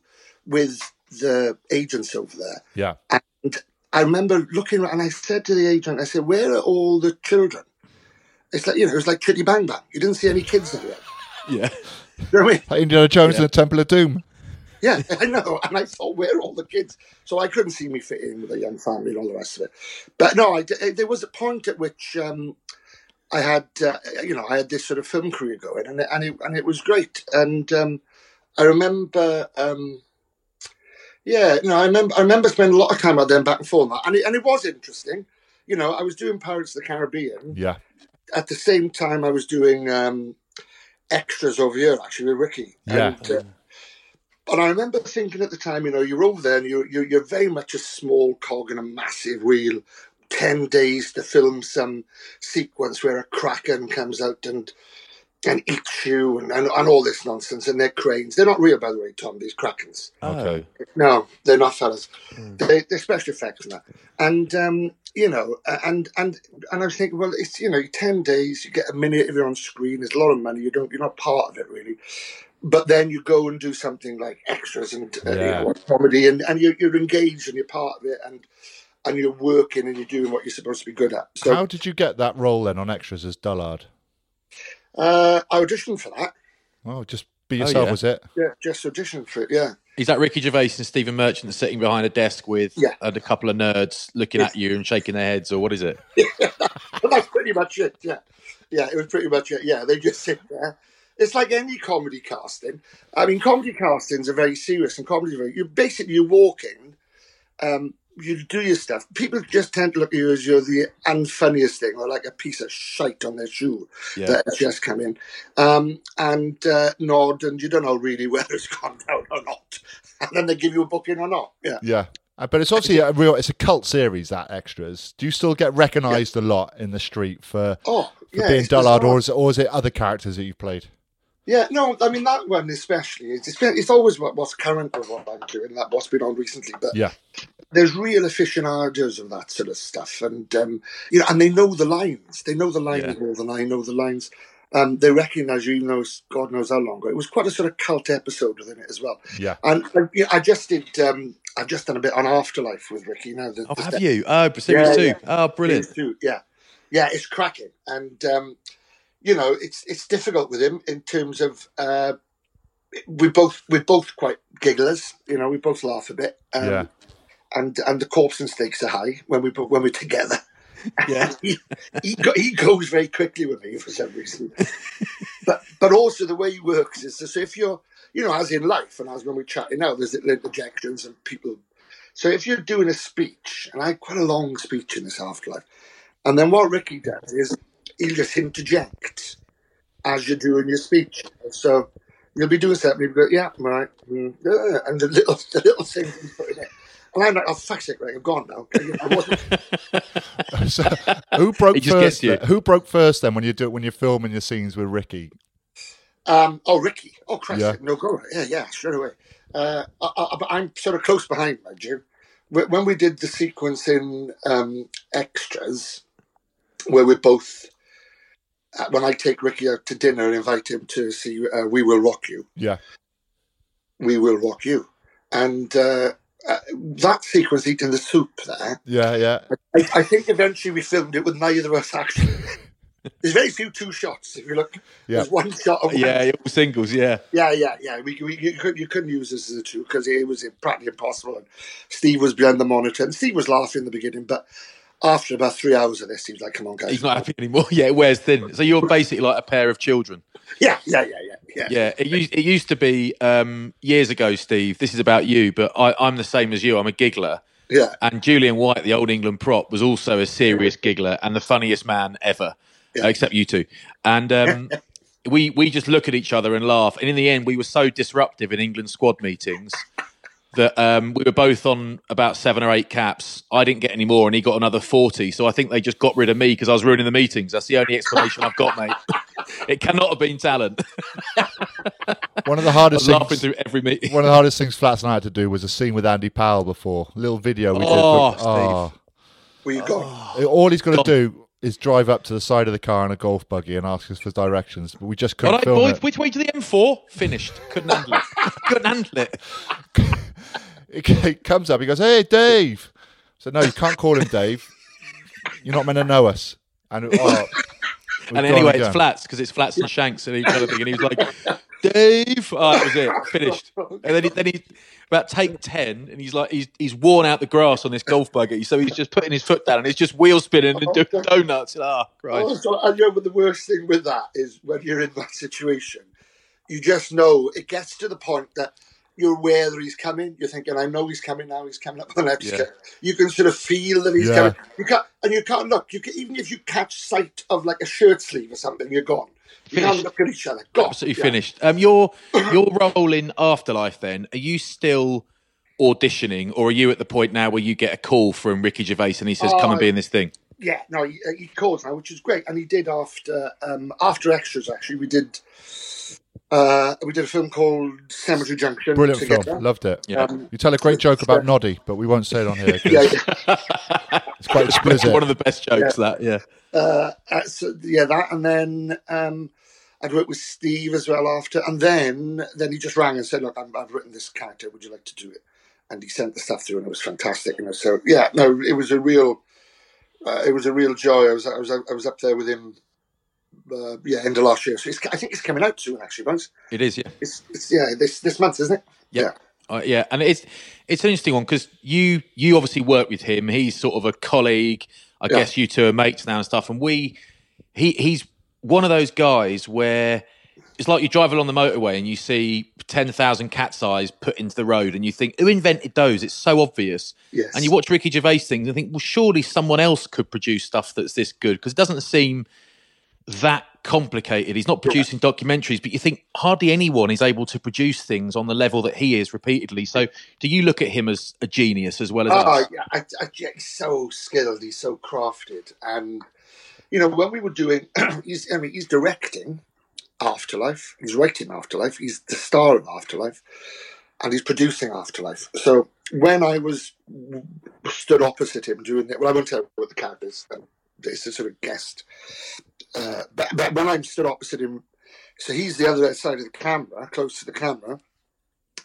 with the agents over there,
Yeah.
and I remember looking around and I said to the agent, I said, "Where are all the children?" It's like you know, it was like Chitty Bang Bang. You didn't see any kids there.
Yeah.
You know what I mean?
Like Indiana Jones and the Temple of Doom.
Yeah, I know. And I thought, where are all the kids? So I couldn't see me fit in with a young family and all the rest of it. But no, I, d- there was a point at which um, I had, uh, you know, I had this sort of film career going, and it, and it, and it was great. And um, I remember, um, yeah, you know, I remember, I remember spending a lot of time out there back and forth, and it, and it was interesting. You know, I was doing Pirates of the Caribbean
Yeah.
at the same time. I was doing um, extras over here, actually, with Ricky.
Yeah.
And, uh, and I remember thinking at the time, you know, you're over there and you're, you're, you're very much a small cog in a massive wheel. 10 days to film some sequence where a kraken comes out and and eats you and, and, and all this nonsense. And they're cranes. They're not real, by the way, Tom, these krakens.
Okay.
No, they're not fellas. They, they're special effects and that. And um, you know, and and and I was thinking, well, it's you know, ten days, you get a minute if you're on screen. There's a lot of money. You don't, you're not part of it really. But then you go and do something like extras and uh, you know, comedy, and and you're, you're engaged and you're part of it, and and you're working and you're doing what you're supposed to be good at. So
How did you get that role then on extras as Dullard?
uh, I auditioned for that.
Oh, just be yourself,
yeah.
was it?
Yeah, just auditioned for it. Yeah.
Is that Ricky Gervais and Stephen Merchant sitting behind a desk with
Yeah.
and a couple of nerds looking at you and shaking their heads, or what is it?
but that's pretty much it. Yeah, yeah, it was pretty much it. Yeah, they just sit there. It's like any comedy casting. I mean, comedy castings are very serious, and comedy, you basically you walk in, um, you do your stuff. People just tend to look at you as you're the unfunniest thing, or like a piece of shite on their shoe
Yeah.
that has just come in, um, and uh, nod, and you don't know really whether it's gone down or not, and then they give you a booking or not. Yeah.
Yeah. Uh, But it's obviously a real. It's a cult series. That extras. Do you still get recognised a lot in the street for,
Oh,
for
yeah.
being Dullard,
bizarre.
or is, it, or is it other characters that you've played?
Yeah, no, I mean that one especially. It's, always what, what's current with what I'm doing, that what's been on recently. But
Yeah.
there's real aficionados of that sort of stuff, and um, you know, and they know the lines. They know the lines
Yeah.
more than I know the lines. Um, they recognise you, even though God knows how long ago. It was quite a sort of cult episode within it as well.
Yeah.
And I just did. Um, I've just done a bit on Afterlife with Ricky now. The,
Oh,
the
have
step-
you? Oh, series
Yeah,
two.
yeah.
Oh, brilliant.
Series two, yeah, yeah, it's cracking, and um, you know, it's it's difficult with him in terms of uh, we both we're both quite gigglers. You know, we both laugh a bit. Um,
Yeah.
And and the corpse and stakes are high when we when we're together.
Yeah.
he he, go, he goes very quickly with me for some reason. but but also the way he works is so if you're you know as in life and as when we're chatting now, there's little interjections and people. So if you're doing a speech, and I had quite a long speech in this afterlife, and then what Ricky does is he'll just interject as you're doing your speech. So you'll be doing something, you'll go, yeah, right, mm, yeah," and the little the little things he's putting in. And I'm like, oh, fuck's sake, right, I'm gone now. I wasn't,
so, who broke
just
first?
you.
then? Who broke first then when you do when you're filming your scenes with Ricky?
Um, oh, Ricky. Oh, Christ.
Yeah.
No, go. Yeah, yeah, straight away. Uh, I, I, I'm sort of close behind, mind you. When we did the sequence in um, Extras, where we're both, when I take Ricky out to dinner and invite him to see uh, We Will Rock You,
Yeah.
We Will Rock You. And uh, uh, that sequence, eating the soup there,
Yeah. Yeah.
I, I think eventually we filmed it with neither of us actually. There's very few two shots. If you look,
Yeah.
there's one shot of one
Yeah, all singles. Yeah.
Yeah, yeah, yeah. We, we you, could, you couldn't use this as a two because it was practically impossible. And Steve was behind the monitor, and Steve was laughing in the beginning, but after about three hours of this, he was like, "Come on, guys!"
He's not happy anymore. Yeah, it wears thin. So you're basically like a pair of children.
Yeah, yeah, yeah, yeah, yeah.
Yeah, it used it used to be um, years ago, Steve. This is about you, but I, I'm the same as you. I'm a giggler,
yeah.
and Julian White, the old England prop, was also a serious giggler and the funniest man ever, uh, except you two. And um, we we just look at each other and laugh. And in the end, we were so disruptive in England squad meetings that um, we were both on about seven or eight caps. I didn't get any more, and he got another forty. So I think they just got rid of me because I was ruining the meetings. That's the only explanation I've got, mate. it cannot have been talent.
One of the
I
hardest
was laughing
things.
through every meeting.
One of the hardest things Flats and I had to do was a scene with Andy Powell before. a little video we
Oh,
did. For, oh.
Where you going?
All he's got to do, is drive up to the side of the car in a golf buggy and ask us for directions, but we just couldn't
right,
film
boys,
it.
which way to the M4? Finished. Couldn't handle it. Couldn't handle it.
It, it comes up. He goes, "Hey, Dave." I said, "No, you can't call him Dave. You're not meant to know us." And oh,
And
gone
anyway, it's flats because it's flats and shanks and each other thing. And he was like, Dave. Oh, that was it. Finished. And then he, then he about take ten, and he's like, he's he's worn out the grass on this golf buggy, so he's just putting his foot down and he's just wheel spinning and doing donuts. Ah, Christ.
Also, I know, but the worst thing with that is when you're in that situation, you just know it gets to the point that you're aware that he's coming. You're thinking, I know he's coming now. He's coming up the next.
Yeah.
You can sort of feel that he's
Yeah.
coming. You can't, and you can't look. You can, even if you catch sight of like a shirt sleeve or something, you're gone. You can't look at each other. Gone.
Absolutely
Yeah.
finished. Um, your your role in Afterlife. Then are you still auditioning, or are you at the point now where you get a call from Ricky Gervais and he says, "Come and be in this thing"?
Yeah, no, he, he calls now, which is great, and he did after um, after extras. Actually, we did uh, we did a film called Cemetery Junction.
Brilliant
together.
film. Loved it.
Yeah.
Um,
You tell a great joke about Noddy, but we won't say it on here.
yeah, yeah.
It's quite explicit.
One of the best jokes. That yeah.
uh, uh, so, yeah, that, and then um, I'd worked with Steve as well after, and then then he just rang and said, "Look, I'm, I've written this character. Would you like to do it?" And he sent the stuff through, and it was fantastic. You know, so yeah, no, it was a real, uh, it was a real joy. I was I was I was up there with him. Uh, yeah, end of last year. So it's, I think it's coming out soon, actually, Bones.
It is. Yeah.
It's, it's yeah, this this month, isn't it?
Yeah. Uh, yeah, and it's it's an interesting one because you you obviously work with him. He's sort of a colleague. I
Yeah.
guess you two are mates now and stuff. And we, he he's one of those guys where it's like you drive along the motorway and you see ten thousand cat's eyes put into the road, and you think, who invented those? It's so obvious.
Yes.
And you watch Ricky Gervais things and think, well, surely someone else could produce stuff that's this good because it doesn't seem that complicated. He's not producing documentaries, but you think hardly anyone is able to produce things on the level that he is repeatedly. So, do you look at him as a genius as well as
Oh, yeah, I, I, yeah, he's so skilled. He's so crafted, and you know when we were doing, he's I mean he's directing Afterlife, he's writing Afterlife, he's the star of Afterlife, and he's producing Afterlife. So when I was stood opposite him doing it, well, I won't tell you what the card is. um, It's a sort of guest, uh, but, but when I'm stood opposite him, so he's the other side of the camera, close to the camera.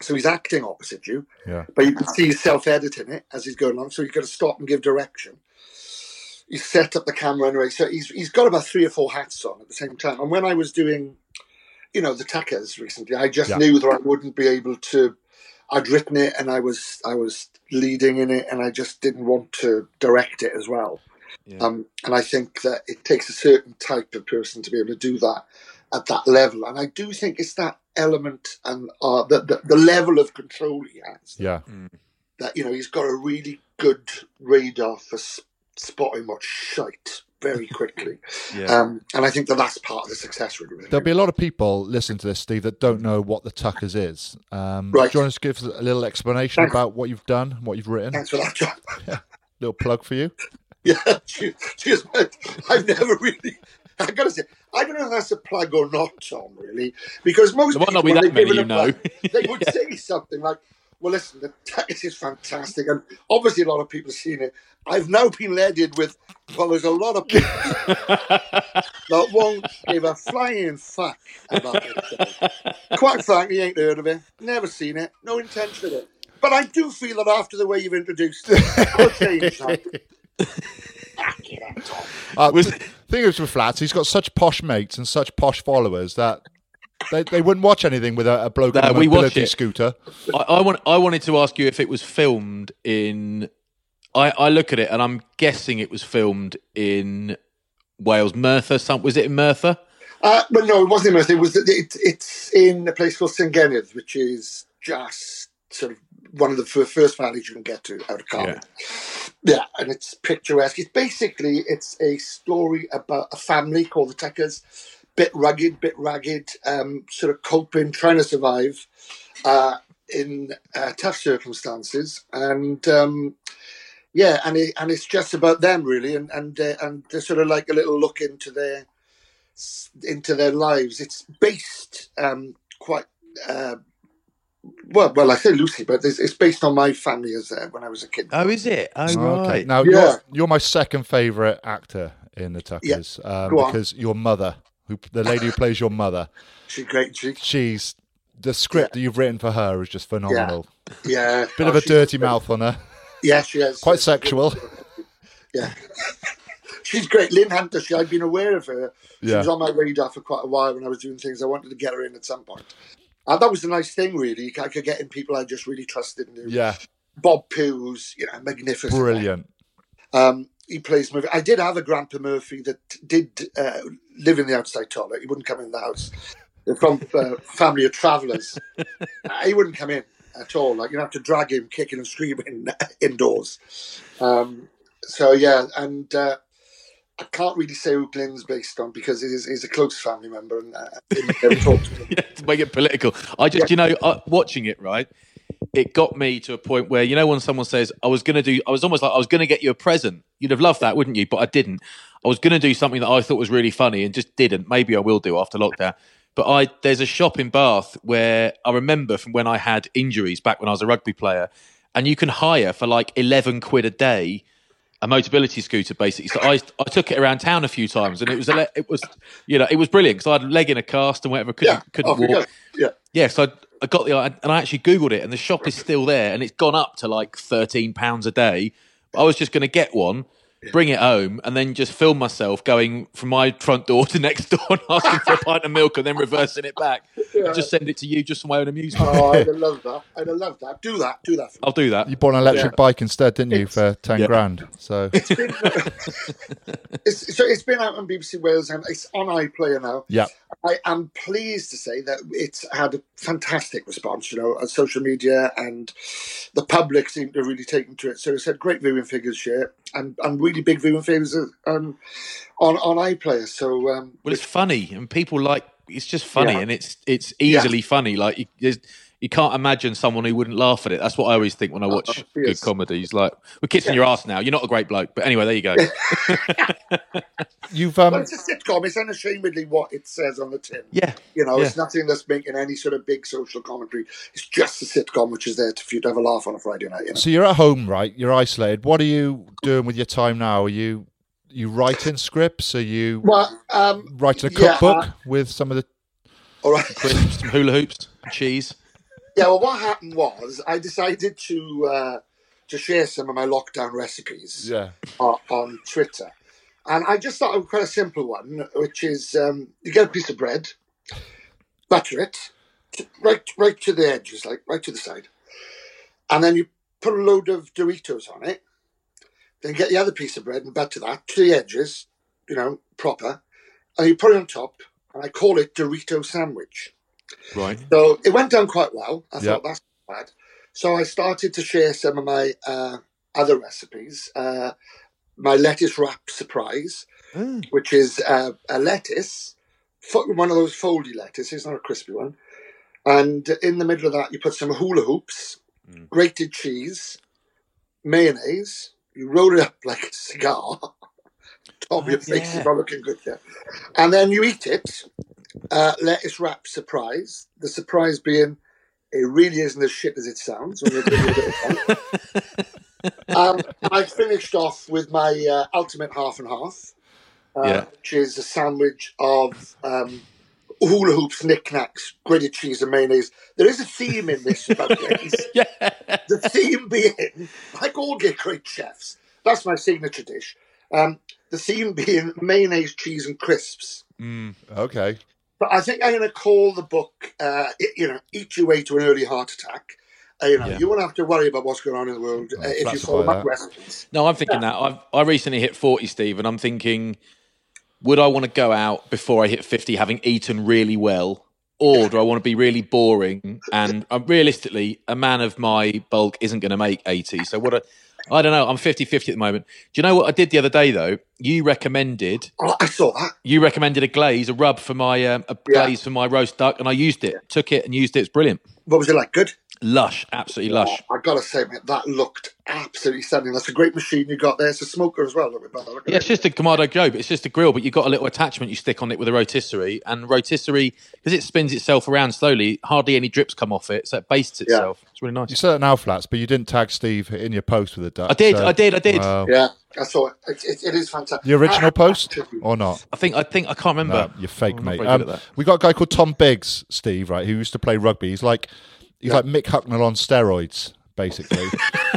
So he's acting opposite you,
Yeah.
but you can see he's self-editing it as he's going along. So you've got to stop and give direction. He's set up the camera anyway, so he's he's got about three or four hats on at the same time. And when I was doing, you know, the Tuckers recently, I just
Yeah.
knew that I wouldn't be able to. I'd written it and I was I was leading in it, and I just didn't want to direct it as well.
Yeah.
Um, and I think that it takes a certain type of person to be able to do that at that level. And I do think it's that element and uh, the, the the level of control he has
Yeah.
that you know he's got a really good radar for s- spotting what's shite very quickly.
Yeah.
um, and I think that that's part of the success really. with.
There'll be a lot of people listening to this, Steve, that don't know what the Tuckers is. Um,
Right.
Do you want to give us a little explanation
Thanks.
about what you've done, what you've written?
Thanks for that, John.
Little plug for you.
Yeah, cheers mate. I've never really. I gotta say, I don't know if that's a plug or not, Tom. Really, because most
There
people,
be
when
that
they're
many you know.
plug, they would say something like, "Well, listen, the text is fantastic," and obviously a lot of people have seen it. I've now been led with, well, there's a lot of people that won't give a flying fuck about it. Quite frankly, you ain't heard of it, never seen it, no intention of it. But I do feel that after the way you've introduced it, I'll change that. Fuck it up, Tom.
Uh,
Was-
the thing is with Flats, he's got such posh mates and such posh followers that they, they wouldn't watch anything with a, a bloke
No,
on a mobility scooter.
I, I want. I wanted to ask you if it was filmed in. I, I look at it and I'm guessing it was filmed in Wales, Merthyr. Some was it in Merthyr?
Uh, but no, it wasn't in Merthyr. It was it, it's in a place called Senghenydd, which is just sort of one of the first valleys you can get to out of Cardiff. Yeah. and it's picturesque. It's basically it's a story about a family called the Tuckers, bit rugged, bit ragged, um, sort of coping, trying to survive uh, in uh, tough circumstances, and. Um, yeah, and it, and it's just about them really, and and uh, and they're sort of like a little look into their into their lives. It's based um, quite uh, well. Well, I say Lucy, but it's, it's based on my family as uh, when I was a kid.
Oh, is it? Oh,
Okay.
right.
Now
Yeah.
you're you're my second favourite actor in the Tuckers um,
Go on.
because your mother, who the lady who plays your mother,
She's great. She,
she's the script that you've written for her is just phenomenal.
yeah.
Bit
Oh,
of a
she's-
dirty mouth on her,
Yeah, she is.
quite sexual.
Yeah. She's great. Lynn Hunter, she, I'd been aware of her. She
Yeah.
was on my radar for quite a while when I was doing things. I wanted to get her in at some point. And that was a nice thing, really. I could get in people I just really trusted. And knew.
Yeah,
Bob Pugh's, you know, magnificent.
brilliant.
Um, he plays Murphy. I did have a Grandpa Murphy that did uh, live in the outside toilet. He wouldn't come in the house. From uh, family of travellers. Uh, he wouldn't come in at all. Like you'd have to drag him, kicking and screaming indoors. Um, so yeah, and uh, I can't really say who Glenn's based on because he's, he's a close family member and uh, never talked to him.
yeah, to make it political. I just, you know, uh, watching it, right? It got me to a point where, you know, when someone says, I was going to do, I was almost like, I was going to get you a present. You'd have loved that, wouldn't you? But I didn't. I was going to do something that I thought was really funny and just didn't. Maybe I will do after lockdown. But I, there's a shop in Bath where I remember from when I had injuries back when I was a rugby player, and you can hire for like 11 quid a day a mobility scooter basically. So I I took it around town a few times, and it was a le- it was you know it was brilliant because I had a leg in a cast and whatever couldn't
Yeah,
couldn't walk.
go. Yeah.
Yeah, so I, I got the and I actually googled it, and the shop is still there, and it's gone up to like thirteen pounds a day. I was just going to get one, bring it home, and then just film myself going from my front door to next door and asking for a pint of milk, and then reversing it back. I'll just send it to you just for my own amusement.
Oh, I'd have loved that. I'd have loved that. Do that. Do that. For me.
I'll do that.
You bought an electric bike instead, didn't you, for ten
Yeah.
grand? So uh,
It's, so it's been out on BBC Wales and it's on iPlayer now.
yeah,
I am pleased to say that it's had a fantastic response, you know, on social media and the public seem to really taken to it. So it's had great viewing figures here and, and really big viewing figures um, on on iPlayer. So um,
Well, it's funny, and people like it's just funny,
Yeah.
and it's it's easily funny. Like you, there's, you can't imagine someone who wouldn't laugh at it. That's what I always think when I watch
yes.
good comedies. Like we're kissing your ass now. You're not a great bloke, but anyway, there you go.
you've
well,
um,
it's a sitcom. It's unashamedly what it says on the tin.
yeah,
You know,
Yeah.
it's nothing that's making any sort of big social commentary. It's just a sitcom which is there to, for you to have a laugh on a Friday night. You know?
so you're at home, right? You're isolated. What are you doing with your time now? Are you you writing scripts? Are you
Well, um,
writing a
yeah,
cookbook
uh,
with some of the?
all right.
crisps, some hula hoops, cheese.
Yeah, well, what happened was I decided to uh, to share some of my lockdown recipes
Yeah,
on, on Twitter, and I just thought of quite a simple one, which is um, you get a piece of bread, butter it, to, right right to the edges, like right to the side, and then you put a load of Doritos on it. Then get the other piece of bread and butter that to the edges, you know, proper, and you put it on top. And I call it Dorito sandwich.
Right.
So it went down quite well. I
Yeah.
thought that's not bad. So I started to share some of my uh, other recipes. Uh, my lettuce wrap surprise,
Mm.
which is uh, a lettuce, one of those foldy lettuces, It's not a crispy one. And in the middle of that, you put some hula hoops, grated cheese, mayonnaise. You roll it up like a cigar. Top of your face
yeah.
is not looking good there. And then you eat it uh, lettuce wrap surprise. The surprise being it really isn't as shit as it sounds. When you're doing it. um, I finished off with my uh, ultimate half and half, uh,
Yeah.
which is a sandwich of um, hula hoops, knickknacks, grated cheese, and mayonnaise. There is a theme in this.
Yeah.
The theme being, like all good great chefs, that's my signature dish. Um, the theme being mayonnaise, cheese, and crisps.
okay.
But I think I'm going to call the book, uh, you know, Eat Your Way to an Early Heart Attack. Uh, you know,
Yeah.
you won't have to worry about what's going on in the world uh, if you follow my
that.
recipes.
No, I'm thinking that. I've, I recently hit 40, Steve, and I'm thinking, would I want to go out before I hit 50 having eaten really well? Or do I want to be really boring? And uh, realistically, a man of my bulk isn't going to make 80. So, what a, I don't know. I'm 50 50 at the moment. Do you know what I did the other day, though? You recommended.
Oh, I saw that.
You recommended a glaze, a rub for my um, a
Yeah.
glaze for my roast duck, and I used it. Took it and used it. It's brilliant.
What was it like? Good?
Lush, absolutely lush.
I gotta say, mate, that looked absolutely stunning. That's a great machine you got there. It's a smoker as well. Look at that. Look
Yeah, it's
it.
just a Kamado Globe. It's just a grill, but you've got a little attachment you stick on it with a rotisserie, and rotisserie because it spins itself around slowly. Hardly any drips come off it, so it bastes itself. It's really nice.
You
nice.
said it now, flats, but you didn't tag Steve in your post with a duck.
I did,
so-
I did, I did.
Wow.
Yeah, I saw it. It, it, it is fantastic.
The original
I-
post or not?
I think, I think, I can't remember.
No, you're fake,
I'm
mate. Um,
good at that.
we got a guy called Tom Biggs, Steve, right, who used to play rugby. He's like he's like Mick Hucknall on steroids, basically,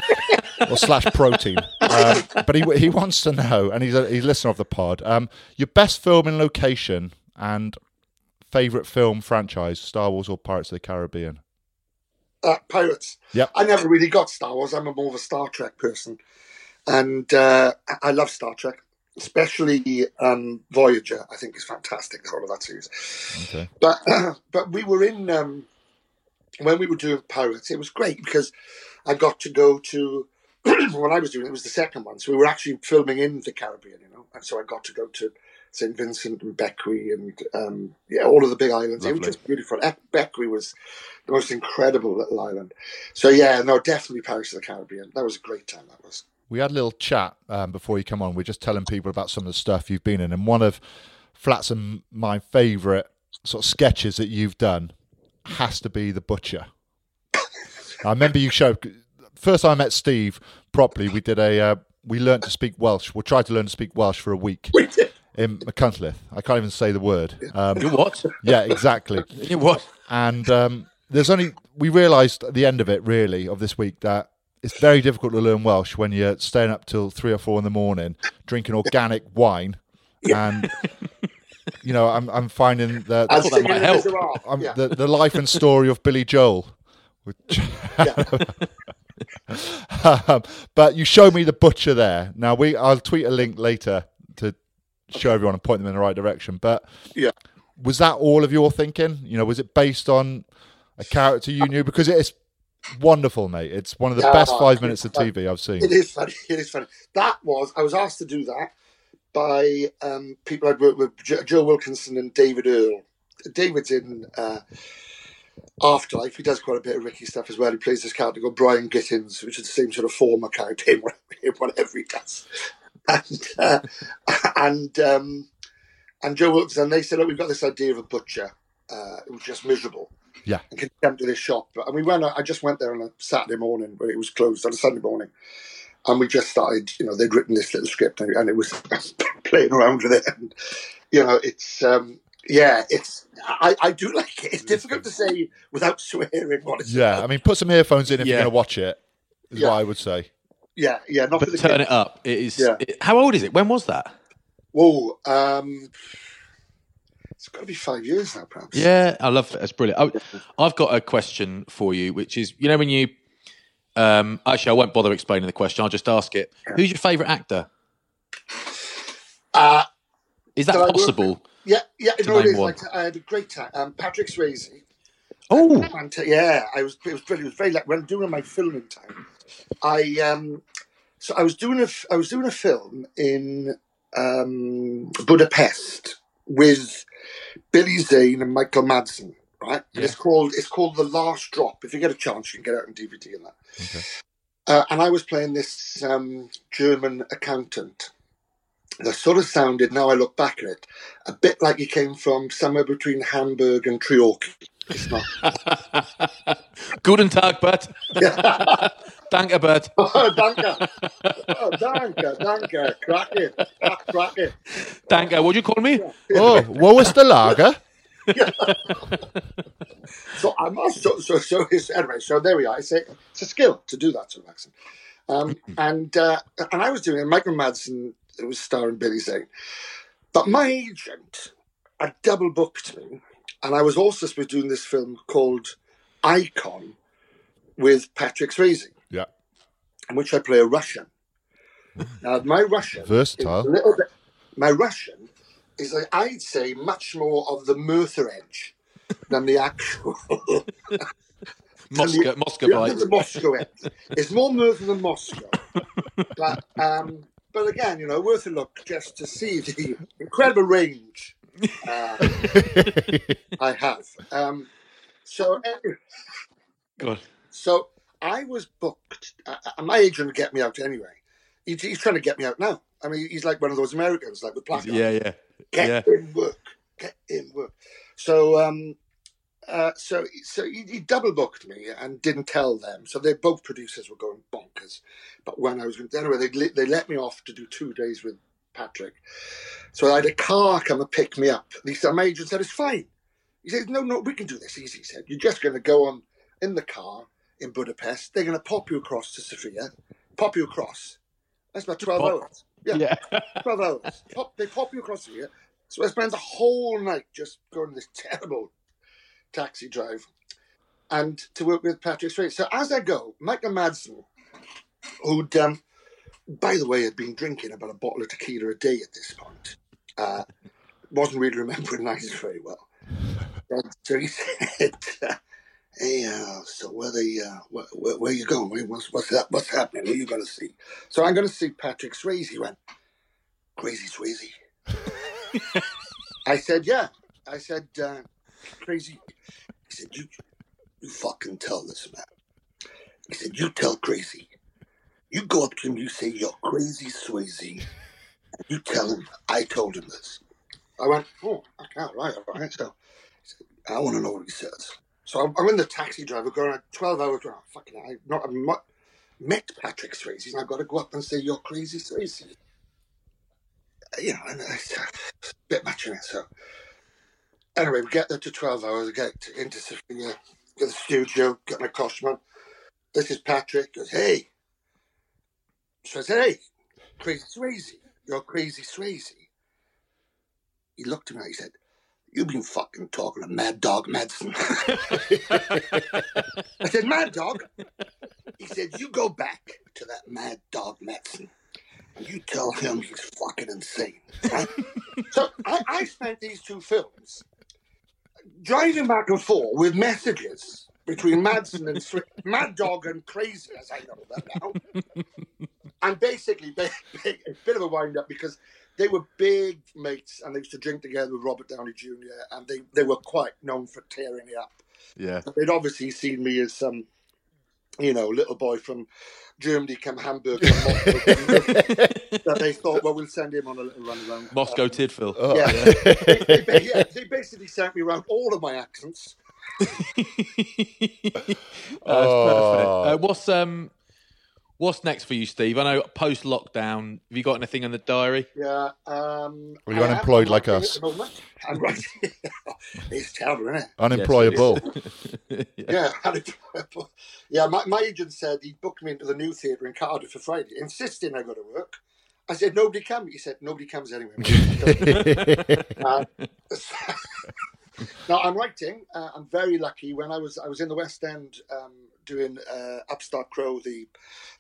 or slash protein. Um, but he he wants to know, and he's a he's a listener of the pod. Um, your best film in location and favorite film franchise, Star Wars or Pirates of the Caribbean?
uh, Pirates.
Yep.
I never really got Star Wars. I'm a more of a Star Trek person, and uh, I- I love Star Trek, especially um, Voyager. I think is fantastic. All of that series.
Okay.
But but we were in um, when we were doing Pirates. It was great because I got to go to when I was doing it, it was the second one. So we were actually filming in the Caribbean, you know, and so I got to go to St Vincent and Bequia and um, yeah, all of the big islands. It was just beautiful. Bequia was the most incredible little island. So yeah, no, definitely Pirates of the Caribbean. That was a great time. That was.
We had a little chat um, before you come on. We're just telling people about some of the stuff you've been in, and one of Flats and my favourite sort of sketches that you've done has to be the butcher. I remember you showed first time I met Steve properly. We did a uh, we learned to speak Welsh. We tried to learn to speak Welsh for a week
We did.
in Machynlleth. I can't even say the word. Um,
You what?
yeah, exactly.
You what?
And um, there's only we realised at the end of it, really, of this week that it's very difficult to learn Welsh when you're staying up till three or four in the morning drinking organic wine, and you know I'm I'm finding that
And
that might help.
I'm,
yeah.
the the life and story of Billy Joel. Which, um, but you showed me the butcher there. Now we I'll tweet a link later to show everyone and point them in the right direction. But
Yeah.
was that all of your thinking? You know, was it based on a character you knew? Because it is wonderful, mate. It's one of the
Yeah,
best five minutes of. TV I've seen.
It is funny. It is funny. That was I was asked to do that by um, people I'd worked with, Joe Wilkinson and David Earl. David's in uh, Afterlife. He does quite a bit of Ricky stuff as well. He plays this character called Brian Gittins, which is the same sort of former character in whatever, he does. And uh, and um, and Joe Wilkinson. They said, "Look, we've got this idea of a butcher. Uh, it was just miserable."
Yeah.
and can come to this shop. And we went. I just went there on a Saturday morning but it was closed on a Sunday morning, and we just started. You know, they'd written this little script, and, and it was playing around with it. And you know, it's um, yeah, it's I, I do like it. It's difficult to say without swearing what it's
Yeah, I mean, put some earphones in if you're going to watch it. Is
Yeah.
what I would say.
yeah, yeah. Not for
But
the
turn
kids.
it up. It is.
Yeah.
it- how old is it? When was that?
Whoa, um, it's got to be five years now, perhaps.
Yeah, I love it. That's brilliant. I, I've got a question for you, which is, you know, when you, um, actually, I won't bother explaining the question. I'll just ask it. Who's your favourite actor?
Uh,
Is that
So I
possible?
yeah, yeah. No, it is.
one.
Like, I had a great time. Um, Patrick Swayze.
Oh,
Fanta- yeah, I was. It was brilliant. It was very like when doing my filming time. I um, so I was doing a I was doing a film in um, Budapest with Billy Zane and Michael Madsen. Right, and it's called it's called The Last Drop. If you get a chance, you can get it out on DVD and that. Uh, and I was playing this um, German accountant. That sort of sounded, now I look back at it, a bit like he came from somewhere between Hamburg and Treorchy. It's not.
Guten Tag, Bert. Danke, Bert.
Oh, danke. Oh, danke, danke. Cracking. Cracking.
Danke. What do you call me?
Oh, what was the lager?
So I must. So, so, so it's, anyway, so there we are. It's a, it's a skill to do that sort of accent. Um, and uh, and I was doing it. Michael Madsen was starring Billy Zane, but my agent had double booked me, and I was also supposed to be doing this film called Icon with Patrick Swayze,
Yeah.
in which I play a Russian. Now, my Russian
Versatile.
is a little bit. My Russian is, like, I'd say, much more of the Merthyr edge than the actual.
Moscow,
Yeah,
Moscowite.
the Moscow end. It's more Merthyr than Moscow. But um, but again, you know, worth a look just to see the incredible range uh, I have. Um, so anyway,
God.
So I was booked, uh, and my agent would get me out anyway. He, he's trying to get me out now. I mean, he's like one of those Americans, like with black
Yeah, yeah.
get
Yeah.
in work, get in work. So, um, uh, so, so he, he double booked me and didn't tell them. So they both producers were going bonkers. But when I was going, anyway, they they let me off to do two days with Patrick. So I had a car come and pick me up. And he said, my agent said it's fine. He said, no, no, we can do this easy. He said, you're just going to go on in the car in Budapest. They're going to pop you across to Sofia, pop you across. That's about twelve
Pop-
hours. Yeah. 12 hours. Pop, they pop you across here. So I spent the whole night just going this terrible taxi drive and to work with Patrick Swayze. So as I go, Michael Madsen, who'd, um, by the way, had been drinking about a bottle of tequila a day at this point, uh, wasn't really remembering lines very well. And so he said, uh, "Hey, uh, so where they, uh, where, where, you going? What's what's, that, what's happening? Who you going to see?" So I'm going to see Patrick Swayze. He went, "Crazy Swayze." I said, "Yeah." I said, uh, "Crazy." He said, "You, you fucking tell this man." He said, "You tell Crazy. You go up to him. You say you're Crazy Swayze. And you tell him I told him this." I went, "Oh, okay, all right, all right." So I want to know what he says. So I'm, I'm in the taxi driver going a 12 hours. Going, oh, fucking, I've not I've met Patrick Swayze. And I've got to go up and say, You're crazy, Swayze. Uh, you know, and it's a bit much in it. So, anyway, we get there to 12 hours. I get into Sofia, get the studio, get my costume on. This is Patrick. He goes, Hey. So I said, Hey, crazy Swayze. You're crazy Swayze. He looked at me and he said, You've been fucking talking to Mad Dog Madsen. I said, Mad Dog? He said, You go back to that Mad Dog Madsen and you tell him he's fucking insane. So I, I spent these two films driving back and forth with messages between Madsen and Mad Dog and Crazy, as I know them now. and basically, ba- ba- a bit of a wind up because they were big mates and they used to drink together with Robert Downey Jr. and they, they were quite known for tearing it up.
Yeah.
They'd obviously seen me as some, you know, little boy from Germany, come Hamburg, from Moscow, that they thought, well, we'll send him on a little run around.
Moscow Tydfil.
Oh.
Yeah. they, they, yeah, they basically sent me around all of my accents.
That's
Oh.
perfect. Uh, what's um, what's next for you, Steve? I know post lockdown. Have you got anything in the diary?
Yeah. Um,
Are you
I
unemployed like us?
At the moment. I'm writing. it's terrible, isn't it?
Unemployable.
yeah.
Yeah, unemployable. yeah. My, my agent said he booked me into the new theatre in Cardiff for Friday, insisting I go to work. I said nobody comes. He said nobody comes anyway. Uh, no, I'm writing. Uh, I'm very lucky. When I was I was in the West End um, doing uh, Upstart Crow, the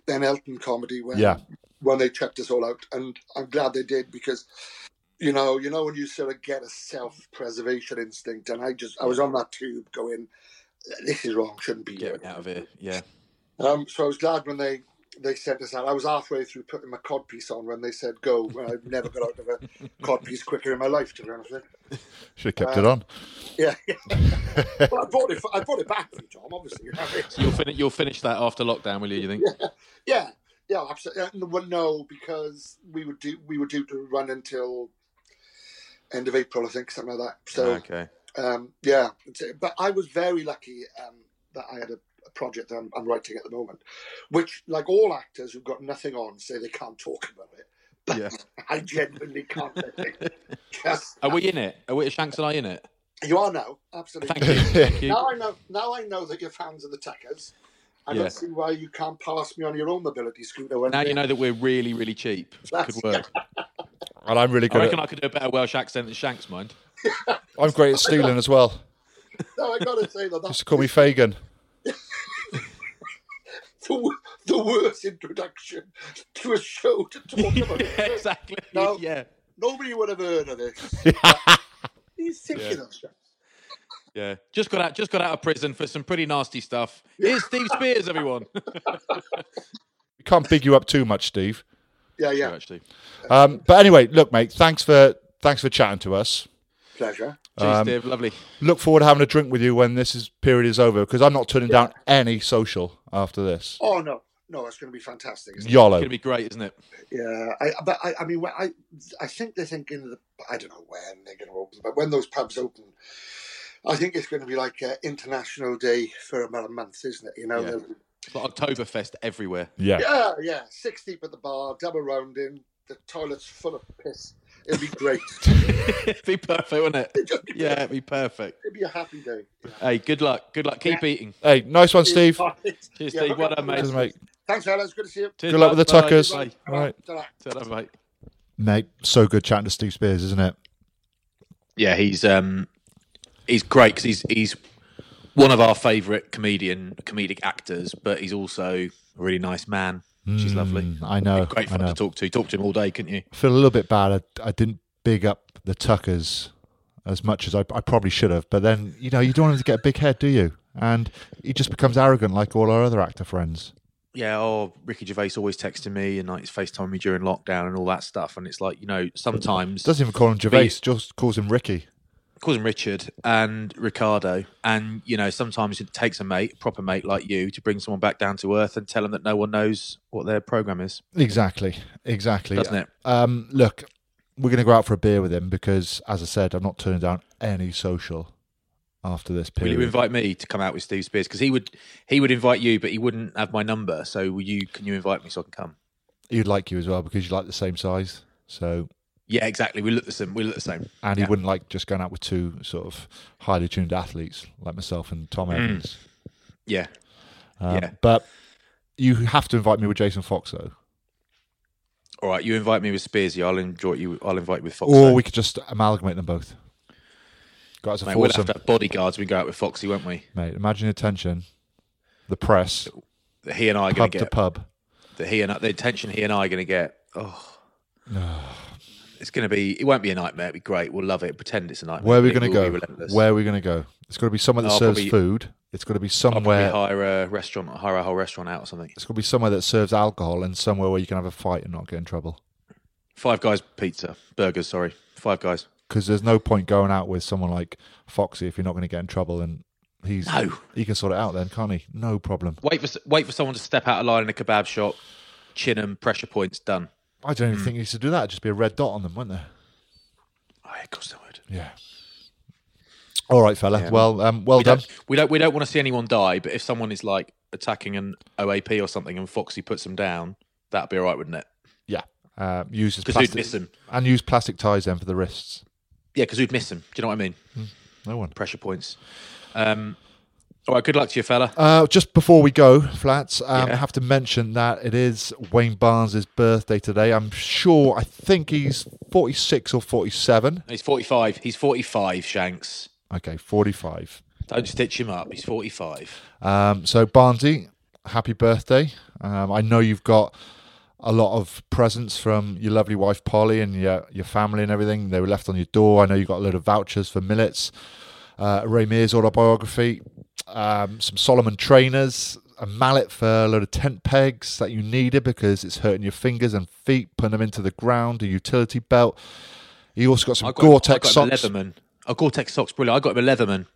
Ben Elton comedy, when
Yeah.
when they checked us all out, and I'm glad they did because you know you know when you sort of get a self preservation instinct, and I just I was on that tube going, this is wrong, shouldn't be
Get
here.
out of here. Yeah.
Um, so I was glad when they they sent us out. I was halfway through putting my codpiece on when they said go. I've never got out of a codpiece quicker in my life, to be honest with you.
Should have kept it on.
Yeah, well, I brought it. I brought it back for you, Tom. Obviously, you know.
You'll finish. You'll finish that after lockdown, will you? You think?
yeah, yeah, absolutely. Uh, Well, no, because we would do we were due to run until end of April, I think, something like that. So,
okay.
um, yeah, but I was very lucky um, that I had a, a project that I'm, I'm writing at the moment, which, like all actors who've got nothing on, say they can't talk about it. But
Yeah.
I genuinely can't. Just,
Are we in it? Are we? Shanks and I in it?
you are now, absolutely.
Thank you. Thank you.
Now I know. Now I know that you're fans of the Tuckers. I
Yeah.
don't see why you can't pass me on your own mobility scooter. When
Now you know that we're really, really cheap. Could
That's-
work.
And I'm really
great.
I
reckon
at,
I could do a better Welsh accent than Shanks, mind.
I'm great at stealing as well.
No, I gotta say that that's
Just call me Fagin.
the, the worst introduction to a show to talk about. it.
exactly.
No.
Yeah.
Nobody would have heard of this. He's thinking of shit.
Yeah. Just got out. Just got out of prison for some pretty nasty stuff. Here's Steve Speirs, everyone.
We can't big you up too much, Steve.
Yeah,
Yeah,
yeah.
actually.
Um, but anyway, look, mate. Thanks for thanks for chatting to us.
Pleasure.
Cheers,
Um,
Steve. Lovely.
Look forward to having a drink with you when this is, period is over because I'm not turning down any social after this.
Oh no, no, it's going to be fantastic. Isn't it?
It's going to be great, isn't it?
Yeah, I, but I, I mean, I, I think they're thinking. That, I don't know when they're going to open, but when those pubs open, I think it's going to be like uh, International Day for about a month, isn't it? You know,
Yeah.
they'll-
It's like Oktoberfest everywhere.
Yeah.
yeah, yeah, six deep at the bar, double rounding, the toilets full of piss. It'd be great.
it'd be perfect, wouldn't it?
It'd be
Yeah, it'd be perfect.
It'd be a happy day. Yeah.
Hey, good luck. Good luck. Keep eating.
Hey, nice one, Steve.
Cheers,
Cheers,
Yeah,
Steve. Well done, mate.
Cheers, mate.
Thanks, fellas. Good to see you.
Cheers,
Good luck
bud.
with the
Bye.
Tuckers.
Bye.
All right.
Ta-ra.
Ta-ra, mate.
Mate, so good chatting to Steve Speirs, isn't it?
Yeah, he's um, he's great because he's he's one of our favourite comedian comedic actors, but he's also a really nice man. Is lovely.
Mm, I know.
Great fun
know.
to talk to. Talk to him all day, couldn't you?
I feel a little bit bad. I, I didn't big up the Tuckers as much as I, I probably should have. But then, you know, you don't want him to get a big head, do you? And he just becomes arrogant like all our other actor friends.
Yeah, oh, Ricky Gervais always texting me and like he's FaceTiming me during lockdown and all that stuff. And it's like, you know, sometimes
Doesn't even call him Gervais, just calls him Ricky.
Calls him Richard and Ricardo. And, you know, sometimes it takes a mate, a proper mate like you, to bring someone back down to earth and tell them that no one knows what their program is,
Exactly, exactly.
doesn't it?
Um, look, we're going to go out for a beer with him because, as I said, I'm not turning down any social after this period.
Will you invite me to come out with Steve Speirs? Because he would he would invite you, but he wouldn't have my number. So will you can you invite me so I can come?
He'd like you as well because you like the same size. So,
Yeah, exactly. We look the same. We look the same.
and he
Yeah.
wouldn't like just going out with two sort of highly tuned athletes like myself and Tom Evans.
Yeah.
Um,
Mm. Yeah.
But you have to invite me with Jason Fox though,
All right. You invite me with Spearsy. I'll enjoy you. I'll invite you with Fox.
or we could just amalgamate them both. Got as a
Mate, we'll have to have bodyguards. We can go out with Foxy, won't we?
mate. Imagine the tension, the press,
That he and I are going to
to
get.
pub.
That he and the attention he and I are going to get. Oh. It's going to be. It won't be a nightmare. It'll be great. We'll love it. Pretend it's a nightmare.
Where are we going to go? Where are we going to go? It's got to be somewhere that oh,
I'll
serves
probably-
food. It's got to be
I'll probably
somewhere.
hire a restaurant, hire a whole restaurant out or something.
It's got to be somewhere that serves alcohol and somewhere where you can have a fight and not get in trouble.
Five guys pizza, burgers. Sorry, five guys.
Because there's no point going out with someone like Foxy if you're not going to get in trouble, and he's
No.
he can sort it out then, can't he? No problem.
Wait for wait for someone to step out of line in a kebab shop. Chin 'em, pressure points done.
I don't even
Hmm.
think he used to do that. It'd just be a red dot on them, wouldn't there?
Oh, yeah, of course they would.
Yeah. All right, fella.
Yeah.
Well, um, well
we
done.
don't we don't we don't want to see anyone die. But if someone is like attacking an OAP or something and Foxy puts them down, that'd be all right, wouldn't it?
Yeah. Uh, use
who'd
plastic
miss them?
and use plastic ties then for the wrists.
Yeah, because who'd miss them? Do you know what I mean?
No one.
Pressure points. Um, all right, good luck to you, fella.
Uh, just before we go, Flats, um,
Yeah.
I have to mention that it is Wayne Barnes' birthday today. I'm sure, I think he's 46 or 47.
He's forty five. He's forty five. Shanks.
Okay, 45.
Don't stitch him up. He's forty five.
Um, so, Barnesy, happy birthday. Um, I know you've got a lot of presents from your lovely wife, Polly, and your, your family and everything. They were left on your door. I know you got a load of vouchers for Millets, uh, Ray Mears autobiography, um, some Salomon trainers, a mallet for a load of tent pegs that you needed because it's hurting your fingers and feet, putting them into the ground, a utility belt. You also got some
got, I
Gore-Tex
got him a
socks.
Leatherman. Oh, Gore-Tex socks, brilliant. I got him a Leatherman.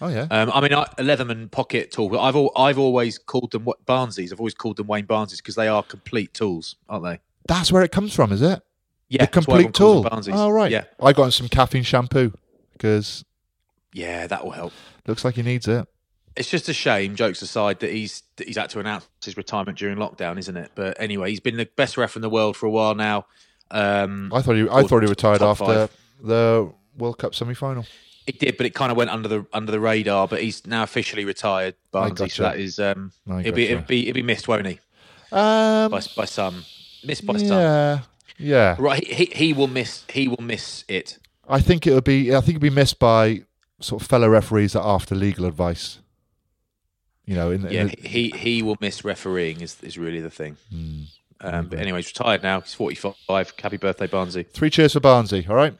Oh, yeah.
Um, I mean, I, a Leatherman pocket tool. But I've I've always called them what Barnsies. I've always called them Wayne Barnsies because they are complete tools, aren't they?
That's where it comes from, is it?
Yeah,
the
that's why everyone
complete tool.
them Barnsies.
Oh, right.
Yeah,
I got him some caffeine shampoo because
yeah, that will help.
looks like he needs it.
It's just a shame, jokes aside, that he's that he's had to announce his retirement during lockdown, isn't it? But anyway, he's been the best ref in the world for a while now. Um,
I thought he, I thought he retired after
five.
the World Cup semi final.
it did, but it kind of went under the under the radar. But he's now officially retired, Barnsley.
gotcha.
So that is um, it'll be
gotcha.
it'll be it'll be missed, won't he?
Um,
By by some, missed by some.
yeah, yeah.
Right, he, he he will miss he will miss it.
I think it'll be. I think it'll be missed by sort of fellow referees that are after legal advice. You know, in, the-
Yeah,
in the,
he he will miss refereeing is is really the thing.
Hmm.
Um, but anyway, he's retired now. He's forty five. Happy birthday, Barnsey.
three cheers for Barnsey. All right.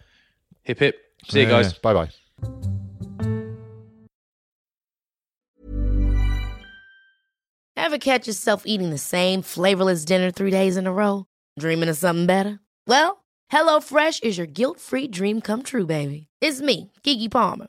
Hip hip. See you guys.
Bye bye.
Ever catch yourself eating the same flavorless dinner three days in a row? Dreaming of something better? Well, HelloFresh is your guilt-free dream come true, baby. It's me, Keke Palmer.